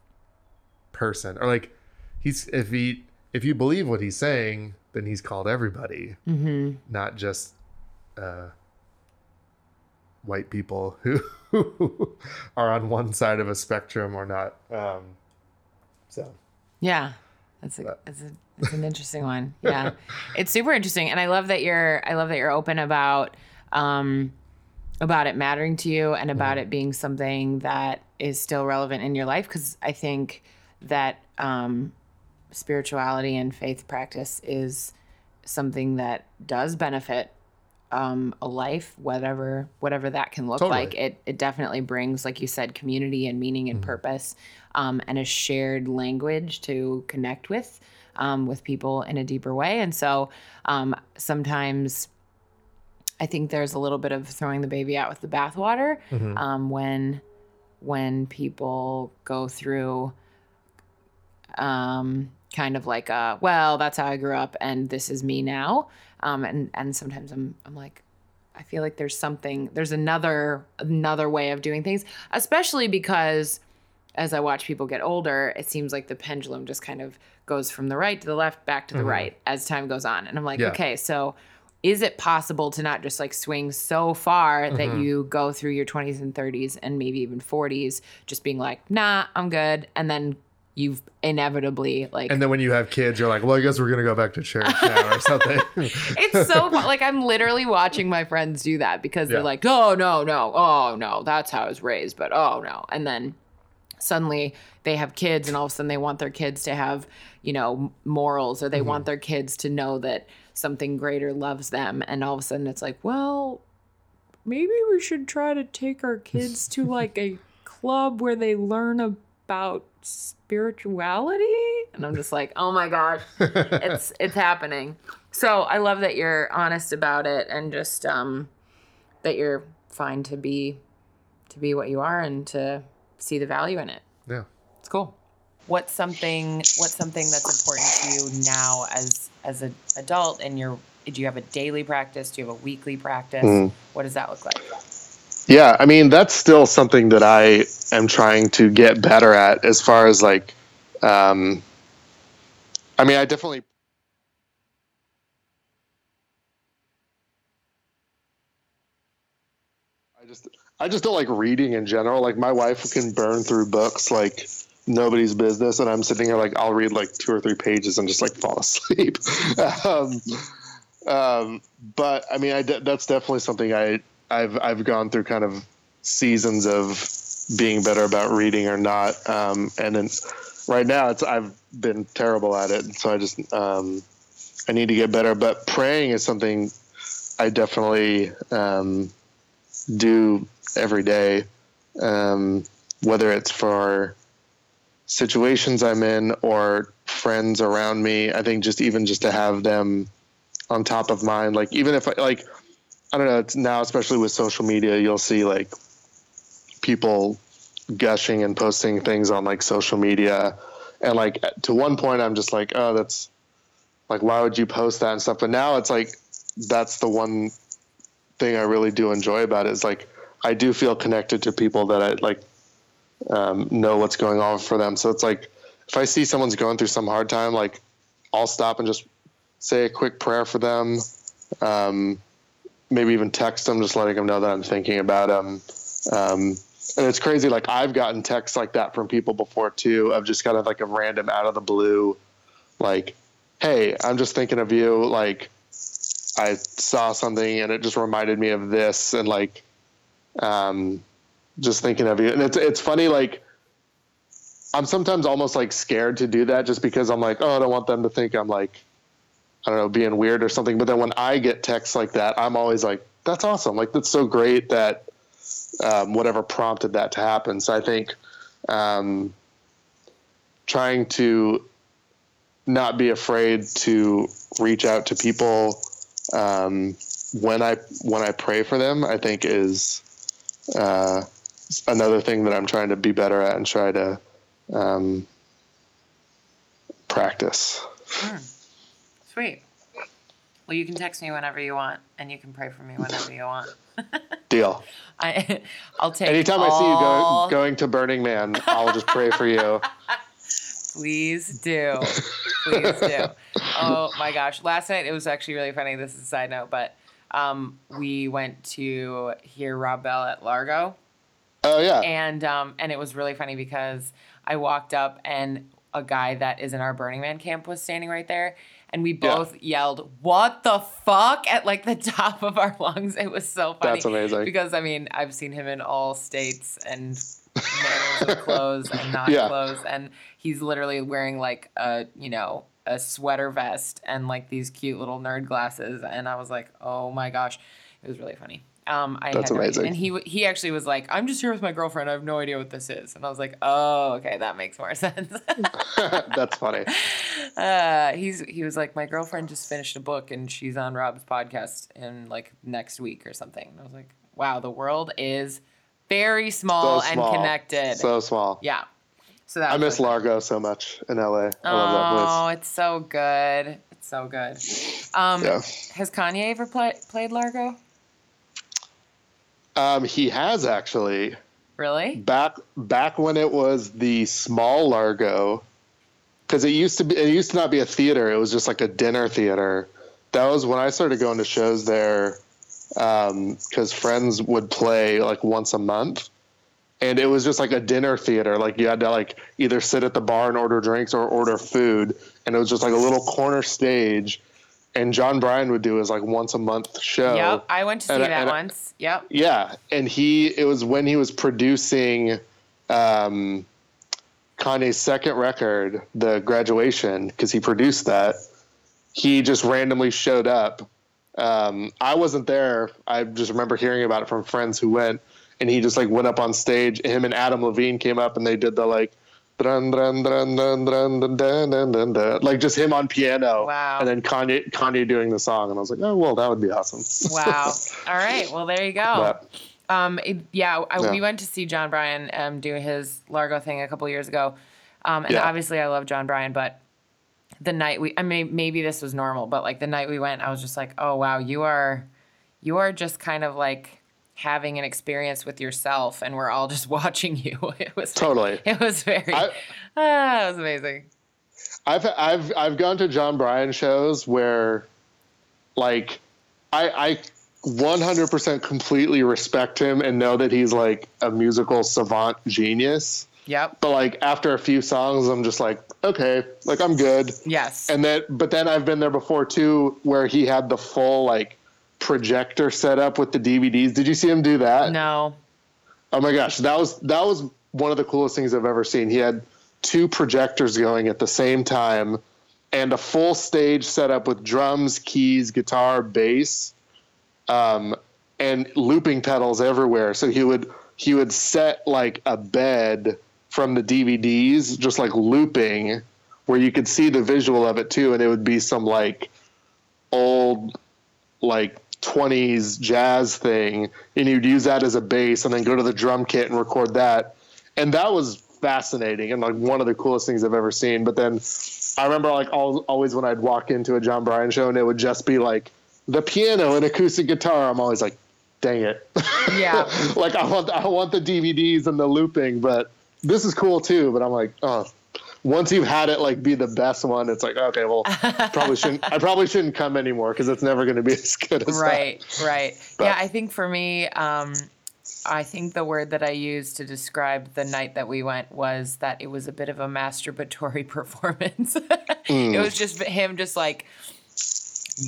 person or like he's if he if you believe what he's saying then he's called everybody mm-hmm. not just uh white people who are on one side of a spectrum or not. Um, so Yeah. That's a, that's a that's an interesting one. Yeah. It's super interesting. And I love that you're I love that you're open about um about it mattering to you and about it being something that is still relevant in your life because I think that um spirituality and faith practice is something that does benefit um, a life, whatever whatever that can look Totally. like. It it definitely brings, like you said, community and meaning and purpose, um, and a shared language to connect with um, with people in a deeper way. And so um, sometimes I think there's a little bit of throwing the baby out with the bathwater mhm. um, when when people go through um, kind of like a well that's how I grew up and this is me now um, and and sometimes I'm I'm like I feel like there's something there's another another way of doing things especially because as I watch people get older it seems like the pendulum just kind of goes from the right to the left back to the Mhm. right as time goes on and I'm like Yeah. okay so is it possible to not just like swing so far that Mhm. you go through your 20s and 30s and maybe even 40s just being like nah i'm good and then you've inevitably like And then when you have kids, you're like, well, I guess we're gonna go back to church now or something. it's so fun. like i'm literally watching my friends do that because they're Yeah. like oh no no oh no that's how i was raised but oh no and then suddenly they have kids and all of a sudden they want their kids to have you know morals or they want their kids to know that something greater loves them. And all of a sudden it's like well maybe we should try to take our kids to like a club where they learn about spirituality? And i'm just like oh my gosh it's it's happening. So i love that you're honest about it and just um that you're fine to be to be what you are and to see the value in it. Yeah. it's cool what's something what's something that's important to you now as as an adult and your do you have a daily practice do you have a weekly practice Mm. what does that look like Yeah, I mean that's still something that I am trying to get better at as far as like um I mean I definitely I just I just don't like reading in general. Like my wife can burn through books like nobody's business and I'm sitting here like I'll read like two or three pages and just like fall asleep. um, um, but I mean I de- that's definitely something I I've I've gone through kind of seasons of being better about reading or not. Um, and then right now it's I've been terrible at it, so I just um, I need to get better. But praying is something I definitely um, do every day, um, whether it's for situations I'm in or friends around me. I think just even just to have them on top of mind, like even if I like. I don't know. It's now, especially with social media, you'll see like people gushing and posting things on like social media, and like to one point, I'm just like, oh, that's like, why would you post that and stuff? But now it's like that's the one thing I really do enjoy about it is like I do feel connected to people that I like um, know what's going on for them. So it's like if I see someone's going through some hard time, like I'll stop and just say a quick prayer for them. Um, maybe even text them, just letting them know that I'm thinking about them. Um, and it's crazy. Like I've gotten texts like that from people before too, of just kind of like a random out of the blue, like, "Hey, I'm just thinking of you." Like I saw something and it just reminded me of this, and like, um, just thinking of you. And it's it's funny. Like I'm sometimes almost like scared to do that, just because I'm like, oh, I don't want them to think I'm like I don't know, being weird or something. But then when I get texts like that, I'm always like, that's awesome. Like, that's so great that um, whatever prompted that to happen. So I think um, trying to not be afraid to reach out to people um, when I when I pray for them, I think is uh, another thing that I'm trying to be better at and try to um, practice. sweet well you can text me whenever you want and you can pray for me whenever you want Deal. I, I'll take Anytime I see you go, going to Burning Man, I'll just pray for you. Please do. Please do. Oh my gosh. Last night it was actually really funny. This is a side note, but um, we went to hear Rob Bell at Largo Oh yeah. and um, and it was really funny because I walked up and a guy that is in our Burning Man camp was standing right there, and we Yeah. both yelled "What the fuck!" at like the top of our lungs. It was so funny. That's amazing. Because I mean, I've seen him in all states and clothes and not Yeah. clothes, and he's literally wearing like a you know a sweater vest and like these cute little nerd glasses, and I was like, oh my gosh, it was really funny. Um, I That's had no idea. amazing. And he he actually was like, I'm just here with my girlfriend. I have no idea what this is, and I was like, oh, okay, that makes more sense. That's funny. uh, he's he was like, my girlfriend just finished a book and she's on Rob's podcast in like next week or something. And I was like, wow, the world is very small, So small. and connected. So small. yeah. So that I miss Largo so much in LA. I love Oh, it's so good. It's so good. Um, that Has Kanye ever play, played Largo? Um, he has actually Really? back back when it was the small Largo, because it used to be it used to not be a theater. It was just like a dinner theater. That was when I started going to shows there, because friends would play like once a month. And it was just like a dinner theater. Like you had to like either sit at the bar and order drinks or order food. And it was just like a little corner stage. And Jon Brion would do his like once a month show. Yep. I went to see And that and once. Yep. Yeah, and he it was when he was producing um, Kanye's second record, the graduation, because he produced that. He just randomly showed up. Um, I wasn't there. I just remember hearing about it from friends who went, and he just like went up on stage. Him and Adam Levine came up, and they did the like. Dun, dun, dun, dun, dun, dun, dun, dun, dun, dun. Like just him on piano, Wow. and then Kanye Kanye doing the song, and I was like, oh well, that would be awesome. Wow. All right. Well, there you go. But- Um, it, yeah, I, Yeah. we went to see Jon Brion um, do his Largo thing a couple years ago, um, and Yeah. obviously I love Jon Brion, but the night we, I mean, maybe this was normal, but like the night we went, I was just like, oh wow, you are, you are just kind of like having an experience with yourself, and we're all just watching you. It was Totally. it was very, I- ah, it was amazing. I've I've I've gone to Jon Brion shows where, like, I I 100% completely respect him and know that he's like a musical savant genius. Yep. But like after a few songs, I'm just like, okay, like I'm good. Yes. And then, but then I've been there before too, where he had the full like projector set up with the DVDs. Did you see him do that? no. Oh my gosh, that was that was one of the coolest things I've ever seen. He had two projectors going at the same time and a full stage set up with drums, keys, guitar, bass, um, and looping pedals everywhere. So he would he would set like a bed from the DVDs, just like looping, where you could see the visual of it too, and it would be some like old like 20s jazz thing and you'd use that as a bass and then go to the drum kit and record that. And that was fascinating and like one of the coolest things i've ever seen. But then i remember like al- always when i'd walk into a jon brion show and it would just be like the piano and acoustic guitar i'm always like dang it. Yeah. like i want i want the dvds and the looping but this is cool too but i'm like oh once you've had it like be the best one it's like okay well probably shouldn't i probably shouldn't come anymore because it's never going to be as good as that. right right But- yeah i think for me um i think the word that i used to describe the night that we went was that it was a bit of a masturbatory performance Mm. it was just him just like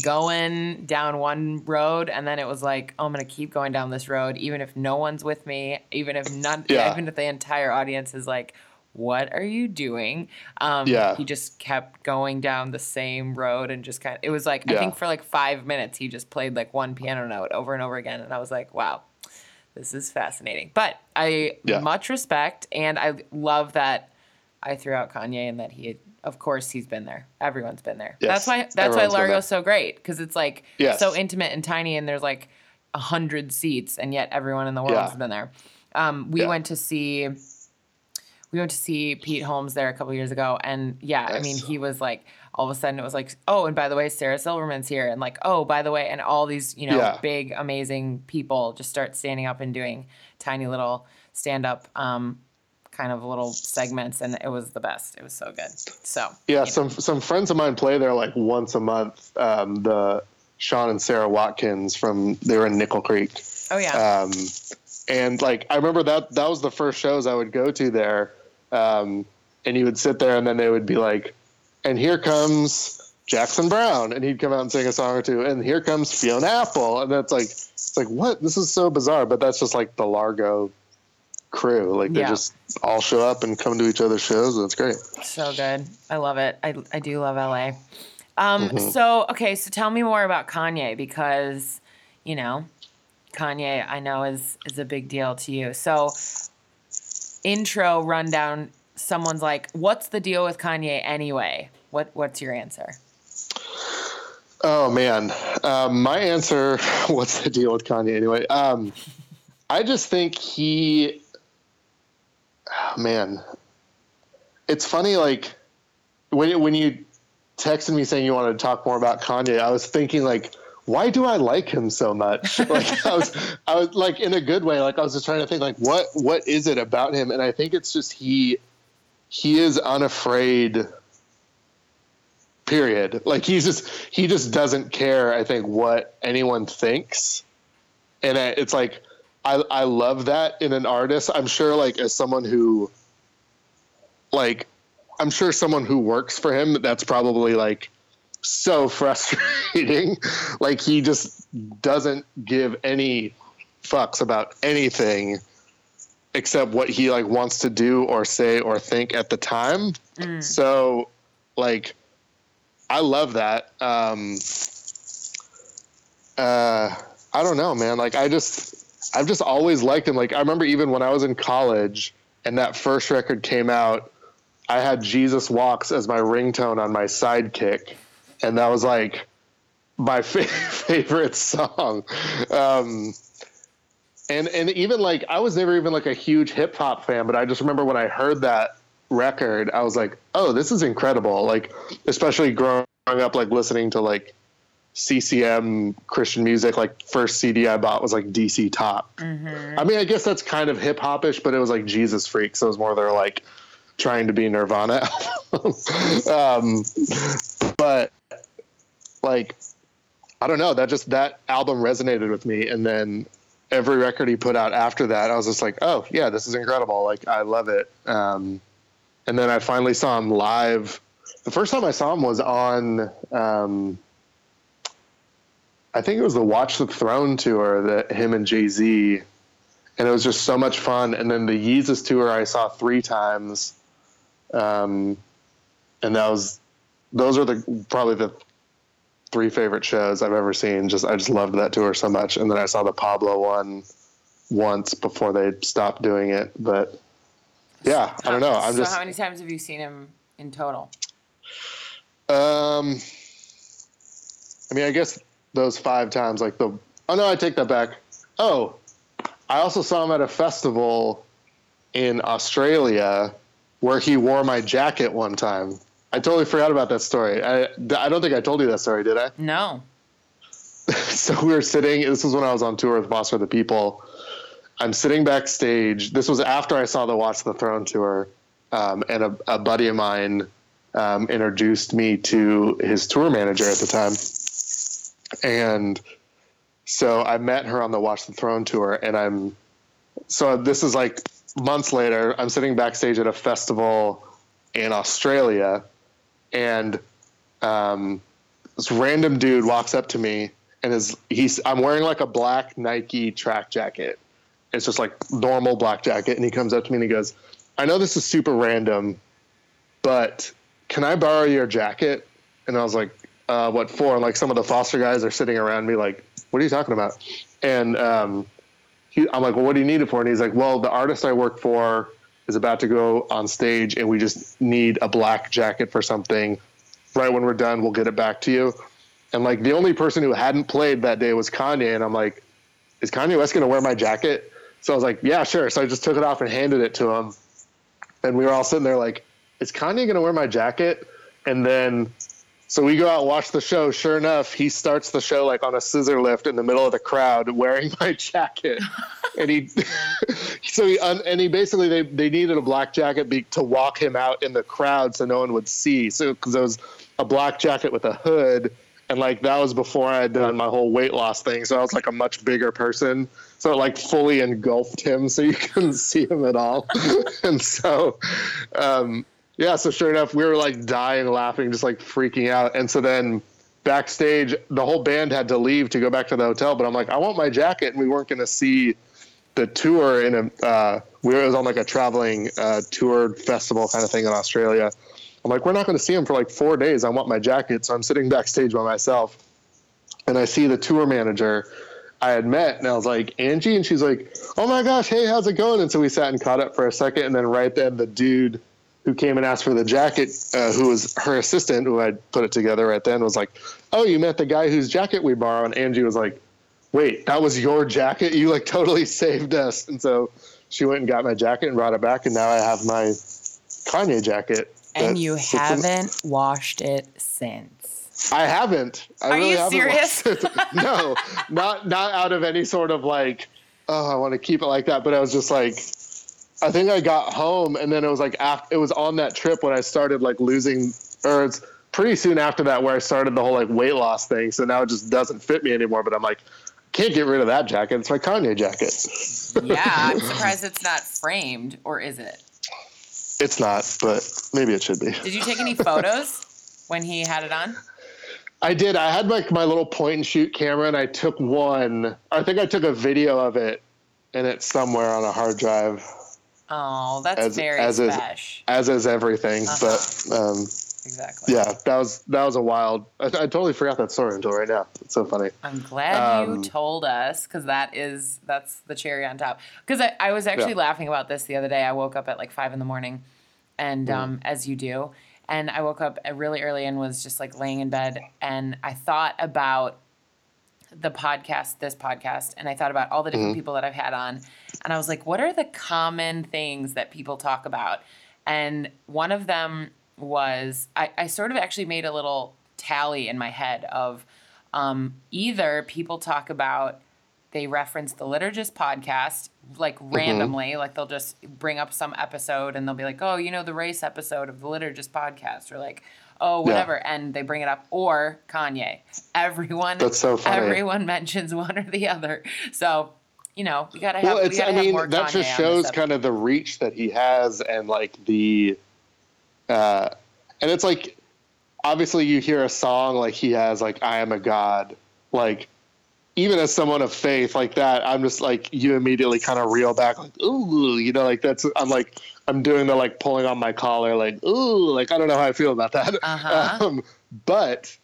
going down one road and then it was like oh, i'm gonna keep going down this road even if no one's with me even if none Yeah. even if the entire audience is like what are you doing um Yeah. he just kept going down the same road and just kind of it was like i think for like five minutes he just played like one piano note over and over again and i was like wow this is fascinating but i Yeah. much respect and i love that i threw out kanye and that he had of course he's been there everyone's been there Yes, that's why that's why everyone's been there. largo's so great because it's like Yes. so intimate and tiny and there's like a hundred seats and yet everyone in the world Yeah. has been there um, we Yeah. went to see we went to see Pete Holmes there a couple years ago, and yeah, I mean, he was like, all of a sudden, it was like, oh, and by the way, Sarah Silverman's here, and like, oh, by the way, and all these, you know, Yeah. big, amazing people just start standing up and doing tiny little stand up, um, kind of little segments, and it was the best. It was so good. So Yeah, some some friends of mine play there like once a month. Um, the Sean and Sarah Watkins from they were in Nickel Creek. oh yeah, Um, and like I remember that that was the first shows I would go to there, um, and he would sit there, and then they would be like, "And here comes Jackson Browne, and he'd come out and sing a song or two, and here comes Fiona Apple, and that's like it's like what this is so bizarre, but that's just like the Largo crew, like they Yeah. just all show up and come to each other's shows, and it's great. So good. I love it. I, I do love LA. Um, So, okay, so tell me more about Kanye because, you know, Kanye I know is is a big deal to you. So, intro rundown. Someone's like, "What's the deal with Kanye anyway?" What What's your answer? Oh man, um, my answer. What's the deal with Kanye anyway? Um, I just think he. oh, man, it's funny. Like when when you texted me saying you wanted to talk more about Kanye, I was thinking like, why do I like him so much? Like I was, I was like in a good way. Like I was just trying to think like, what what is it about him? And I think it's just he he is unafraid period like he's just he just doesn't care i think what anyone thinks and I, it's like I, I love that in an artist i'm sure like as someone who like i'm sure someone who works for him that's probably like so frustrating like he just doesn't give any fucks about anything except what he like wants to do or say or think at the time so like I love that. Um, uh, I don't know, man. Like I just, I've just always liked him. Like I remember even when I was in college and that first record came out, I had Jesus Walks as my ringtone on my sidekick, and that was like my fa- favorite song. Um, and and even like I was never even like a huge hip hop fan, but I just remember when I heard that record, I was like, oh, this is incredible. Like, especially growing up, like listening to like CCM Christian music. Like, first CD I bought was like DC Talk. I mean, I guess that's kind of hip hopish, but it was like Jesus Freak, so it was more their like trying to be Nirvana. um, but like, I don't know. That just that album resonated with me, and then every record he put out after that, I was just like, oh yeah, this is incredible. Like, I love it. Um, and then I finally saw him live. The first time I saw him was on, um, I think it was the Watch the Throne tour that him and Jay Z, and it was just so much fun. And then the Yeezus tour I saw three times, um, and that was those are the probably the three favorite shows I've ever seen. Just I just loved that tour so much. And then I saw the Pablo one once before they stopped doing it, but yeah, I don't know. I'm so just how many times have you seen him in total? Um, I mean, I guess those five times, like the. Oh no, I take that back. Oh, I also saw him at a festival in Australia where he wore my jacket one time. I totally forgot about that story. I, I don't think I told you that story, did I? No. so we were sitting. This was when I was on tour with Foster the People. I'm sitting backstage. This was after I saw the Watch the Throne tour, um, and a, a buddy of mine um, introduced me to his tour manager at the time, and so I met her on the Watch the Throne tour, and I'm so this is like months later. I'm sitting backstage at a festival in Australia, and um, this random dude walks up to me and is he's I'm wearing like a black Nike track jacket. It's just like normal black jacket, and he comes up to me and he goes, "I know this is super random, but can I borrow your jacket?" And I was like, uh, "What for?" And like some of the foster guys are sitting around me, like, "What are you talking about?" And um, he, I'm like, "Well, what do you need it for?" And he's like, "Well, the artist I work for is about to go on stage, and we just need a black jacket for something. Right when we're done, we'll get it back to you." And like the only person who hadn't played that day was Kanye, and I'm like, "Is Kanye West going to wear my jacket?" So I was like, "Yeah, sure." So I just took it off and handed it to him, and we were all sitting there like, "Is Kanye going to wear my jacket?" And then, so we go out and watch the show. Sure enough, he starts the show like on a scissor lift in the middle of the crowd, wearing my jacket, and he, so he and he basically they they needed a black jacket be, to walk him out in the crowd so no one would see. So because it was a black jacket with a hood and like that was before I had done my whole weight loss thing. So I was like a much bigger person. So it like fully engulfed him, so you couldn't see him at all. and so, um, yeah. So sure enough, we were like dying laughing, just like freaking out. And so then backstage, the whole band had to leave to go back to the hotel. But I'm like, I want my jacket, and we weren't going to see the tour in a. Uh, we were, on like a traveling uh, tour festival kind of thing in Australia. I'm like, we're not going to see him for like four days. I want my jacket, so I'm sitting backstage by myself, and I see the tour manager. I had met and I was like, Angie, and she's like, Oh my gosh, hey, how's it going? And so we sat and caught up for a second, and then right then the dude who came and asked for the jacket, uh, who was her assistant, who had put it together right then, was like, "Oh, you met the guy whose jacket we borrowed." And Angie was like, "Wait, that was your jacket? You like totally saved us." And so she went and got my jacket and brought it back, and now I have my Kanye jacket. And you haven't washed it since. I haven't. I Are really you haven't serious? no, not not out of any sort of like, oh, I want to keep it like that. But I was just like, I think I got home, and then it was like after, it was on that trip when I started like losing, or it's pretty soon after that where I started the whole like weight loss thing. So now it just doesn't fit me anymore. But I'm like, can't get rid of that jacket. It's my Kanye jacket. Yeah, I'm surprised it's not framed, or is it? It's not, but maybe it should be. Did you take any photos when he had it on? I did. I had like my little point and shoot camera, and I took one. I think I took a video of it, and it's somewhere on a hard drive, Oh, that's As- very as special. as is everything. Uh-huh. But um, Exactly. yeah, that was that was a wild. I, I totally forgot that story until right now. It's so funny. I'm glad Um, you told us because that is that's the cherry on top. Because I, I was actually Yeah. laughing about this the other day. I woke up at like five in the morning, and Mm. um, as you do, and I woke up really early and was just like laying in bed, and I thought about the podcast, this podcast, and I thought about all the different Mm-hmm. people that I've had on, and I was like, what are the common things that people talk about? And one of them was I, I sort of actually made a little tally in my head of um, either people talk about they reference the liturgist podcast like randomly like they'll just bring up some episode and they'll be like oh you know the race episode of the liturgist podcast or like oh whatever and they bring it up or kanye everyone That's so funny. everyone mentions one or the other so you know we gotta have Well, we it's. gotta I have mean, that Kanye just shows kind of the reach that he has, and like the, uh, and it's like, obviously, you hear a song like he has, like "I am a God," like. Even as someone of faith like that, I'm just like you immediately kind of reel back, like ooh, you know, like that's I'm like I'm doing the like pulling on my collar, like ooh, like I don't know how I feel about that. Uh-huh. Um, but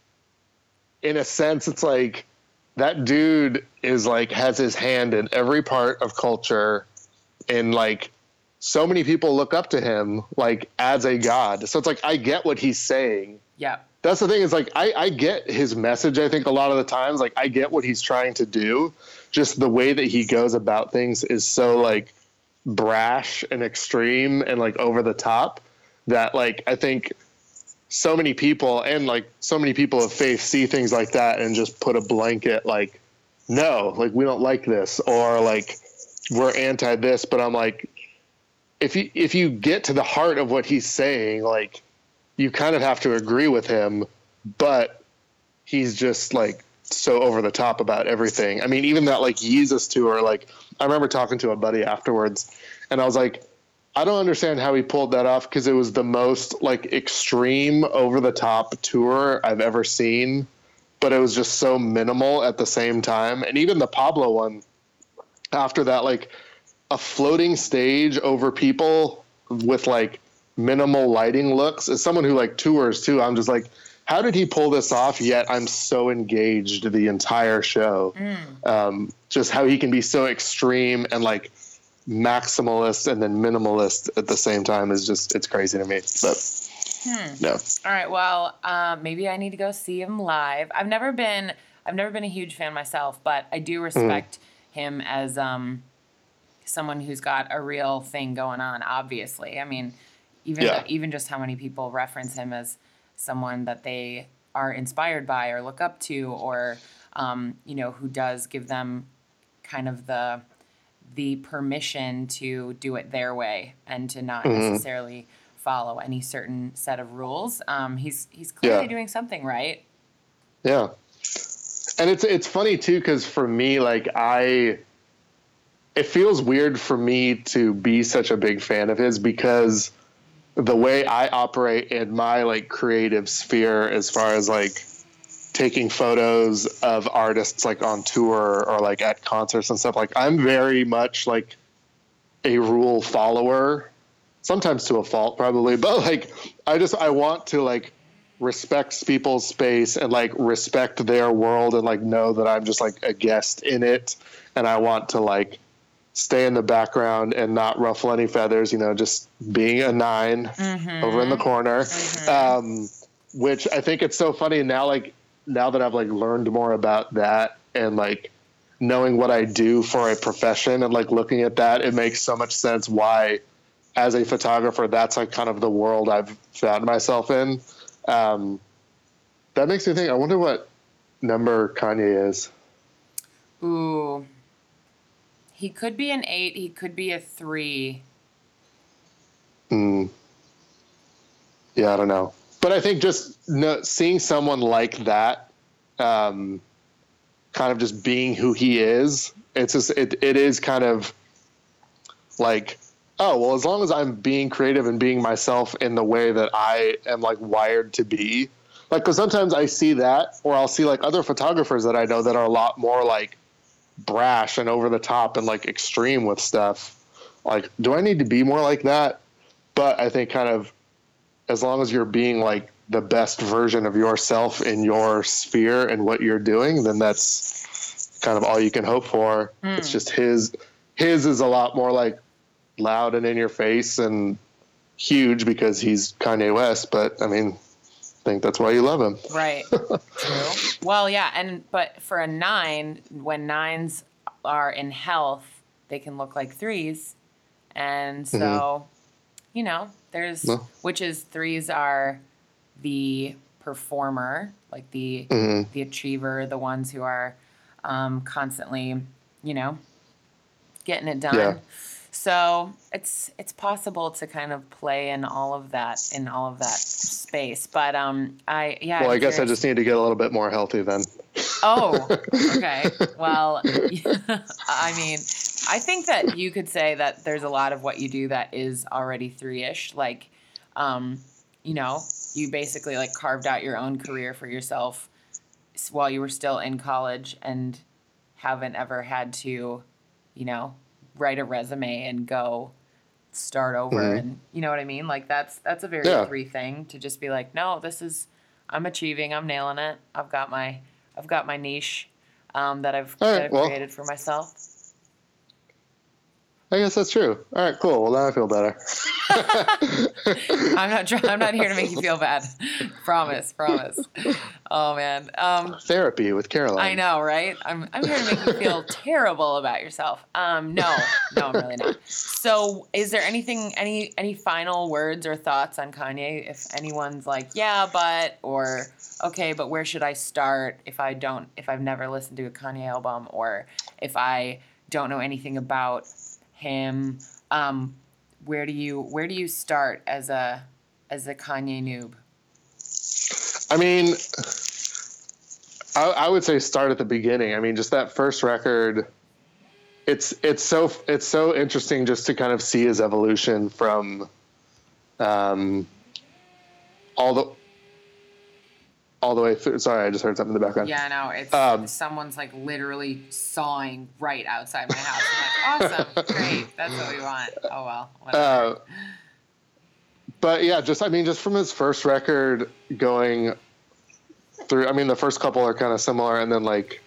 in a sense, it's like that dude is like has his hand in every part of culture and like so many people look up to him like as a god. So it's like i get what he's saying. Yeah. That's the thing is like I, I get his message i think a lot of the times. Like i get what he's trying to do. Just the way that he goes about things is so like brash and extreme and like over the top that like i think so many people and like so many people of faith see things like that and just put a blanket like no like we don't like this or like we're anti this but i'm like if you if you get to the heart of what he's saying like you kind of have to agree with him but he's just like so over the top about everything i mean even that like jesus tour like i remember talking to a buddy afterwards and i was like I don't understand how he pulled that off because it was the most like extreme over the top tour I've ever seen, but it was just so minimal at the same time. And even the Pablo one after that, like a floating stage over people with like minimal lighting looks as someone who like tours too, I'm just like, how did he pull this off? Yet I'm so engaged the entire show. Um, just how he can be so extreme and like maximalist and then minimalist at the same time is just it's crazy to me. But no, All right. Well, um, maybe I need to go see him live. I've never been. I've never been a huge fan myself, but I do respect him as um, someone who's got a real thing going on. Obviously, I mean, even Yeah. the, even just how many people reference him as someone that they are inspired by or look up to, or um, you know, who does give them kind of the the permission to do it their way and to not necessarily follow any certain set of rules. Um, he's he's clearly Yeah. doing something right. Yeah. And it's it's funny too cuz for me like I it feels weird for me to be such a big fan of his because the way I operate in my like creative sphere as far as like taking photos of artists like on tour or like at concerts and stuff like I'm very much like a rule follower sometimes to a fault probably but like I just I want to like respect people's space and like respect their world and like know that I'm just like a guest in it. And I want to like stay in the background and not ruffle any feathers, you know, just being a 9 mm-hmm. over in the corner. Mm-hmm. Um, which I think it's so funny now like now that I've like learned more about that and like knowing what I do for a profession and like looking at that, it makes so much sense why as a photographer that's like kind of the world I've found myself in um, that makes me think. I wonder what number Kanye is. Ooh, he could be an eight. He could be a three. Hmm. Yeah, I don't know, but I think just no, seeing someone like that, um, kind of just being who he is, it's just it, it is kind of like oh well as long as i'm being creative and being myself in the way that i am like wired to be like because sometimes i see that or i'll see like other photographers that i know that are a lot more like brash and over the top and like extreme with stuff. Like do i need to be more like that? But i think kind of as long as you're being like the best version of yourself in your sphere and what you're doing then that's kind of all you can hope for. Mm. it's just his his is a lot more like loud and in your face and huge because he's Kanye West, but I mean, think that's why you love him. Right. True. Well, yeah, and but for a nine, when nines are in health, they can look like threes, and so, mm-hmm. you know, there's well, which is threes are the performer, like the mm-hmm. the achiever, the ones who are um, constantly, you know, getting it done. Yeah. So it's it's possible to kind of play in all of that in all of that space. But um, I yeah. Well, I'm i guess curious. I just need to get a little bit more healthy then. Oh, okay. well, I mean, I think that you could say that there's a lot of what you do that is already three-ish. Like, um, you know, you basically like carved out your own career for yourself while you were still in college and haven't ever had to, you know, write a resume and go start over mm-hmm. and you know what I mean? Like that's that's a very yeah. free thing to just be like, no, this is I'm achieving, I'm nailing it. I've got my I've got my niche um, that I've, right, that I've well, created for myself. I guess that's true. All right, cool. Well, now I feel better. I'm not. I'm not here to make you feel bad. promise. Promise. Oh man. Um, Therapy with Caroline. I know, right? I'm. I'm here to make you feel terrible about yourself. Um, no, no, I'm really not. So, is there anything, any, any final words or thoughts on Kanye? If anyone's like, yeah, but, or okay, but where should I start if I don't, if I've never listened to a Kanye album, or if I don't know anything about him. Um, where do you where do you start as a as a Kanye noob? I mean, I, I would say start at the beginning. I mean, just that first record. It's it's so it's so interesting just to kind of see his evolution from, um, all the all the way through. Sorry, I just heard something in the background. Yeah, no, it's um, someone's like literally sawing right outside my house. I'm like, awesome, great, that's what we want. Oh well, whatever. Uh, but yeah, just I mean, just from his first record going through. I mean, the first couple are kind of similar, and then like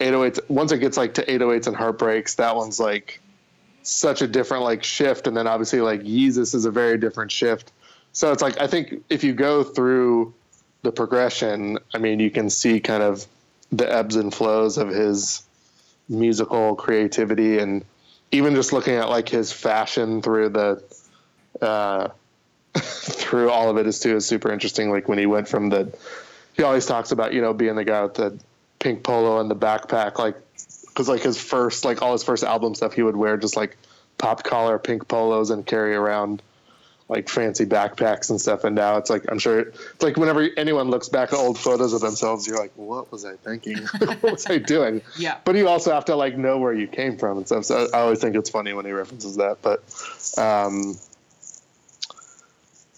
808s. Once it gets like to 808s and heartbreaks, that one's like such a different like shift, and then obviously like Yeezus is a very different shift. So it's like I think if you go through the progression, I mean, you can see kind of the ebbs and flows of his musical creativity and even just looking at like his fashion through the uh, through all of it is too is super interesting. Like when he went from the he always talks about you know being the guy with the pink polo and the backpack like because like his first like all his first album stuff he would wear just like pop collar pink polos and carry around like fancy backpacks and stuff. And now it's like I'm sure it's like whenever anyone looks back at old photos of themselves, you're like, what was I thinking? what was I doing? Yeah. But you also have to like know where you came from and stuff. So I always think it's funny when he references that. But um,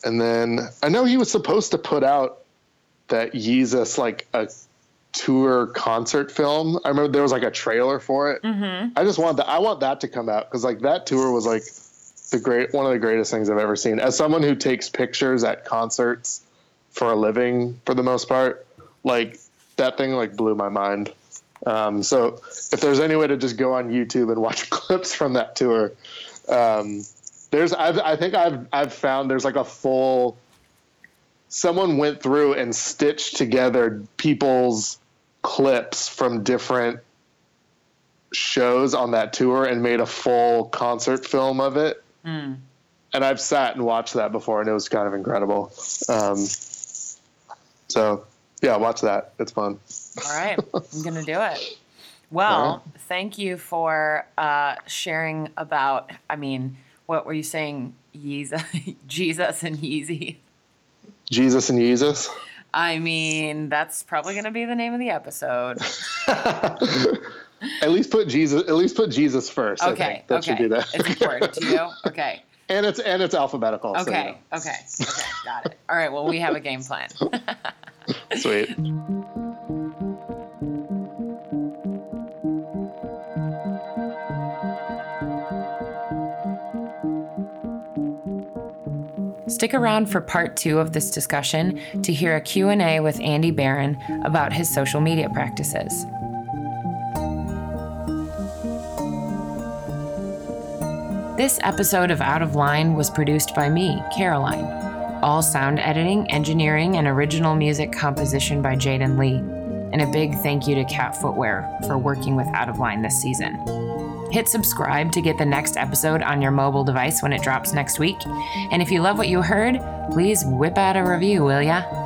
and then I know he was supposed to put out that Yeezus like a tour concert film. I remember there was like a trailer for it. Mm-hmm. I just want that. I want that to come out because like that tour was like the great one of the greatest things I've ever seen. As someone who takes pictures at concerts for a living, for the most part, like that thing like blew my mind. Um, so if there's any way to just go on YouTube and watch clips from that tour, um, there's I've, I think I've I've found there's like a full. Someone went through and stitched together people's clips from different shows on that tour and made a full concert film of it. Mm. And I've sat and watched that before, and it was kind of incredible. Um, so, yeah, watch that. It's fun. All right, I'm gonna do it. Well, thank you for uh, sharing about. I mean, what were you saying? Yeezus, Jesus and Yeezy. Jesus and Jesus. I mean, that's probably gonna be the name of the episode. at least put Jesus. At least put Jesus first. I Okay, think. that okay, should be that. it's important to you. Okay, and it's and it's alphabetical. so, okay, okay, okay, got it. All right, well, we have a game plan. Sweet. Stick around for part two of this discussion to hear a Q&A with Andy Barron about his social media practices. This episode of Out of Line was produced by me, Caroline. All sound editing, engineering, and original music composition by Jaden Lee. And a big thank you to Cat Footwear for working with Out of Line this season. Hit subscribe to get the next episode on your mobile device when it drops next week. And if you love what you heard, please whip out a review, will ya?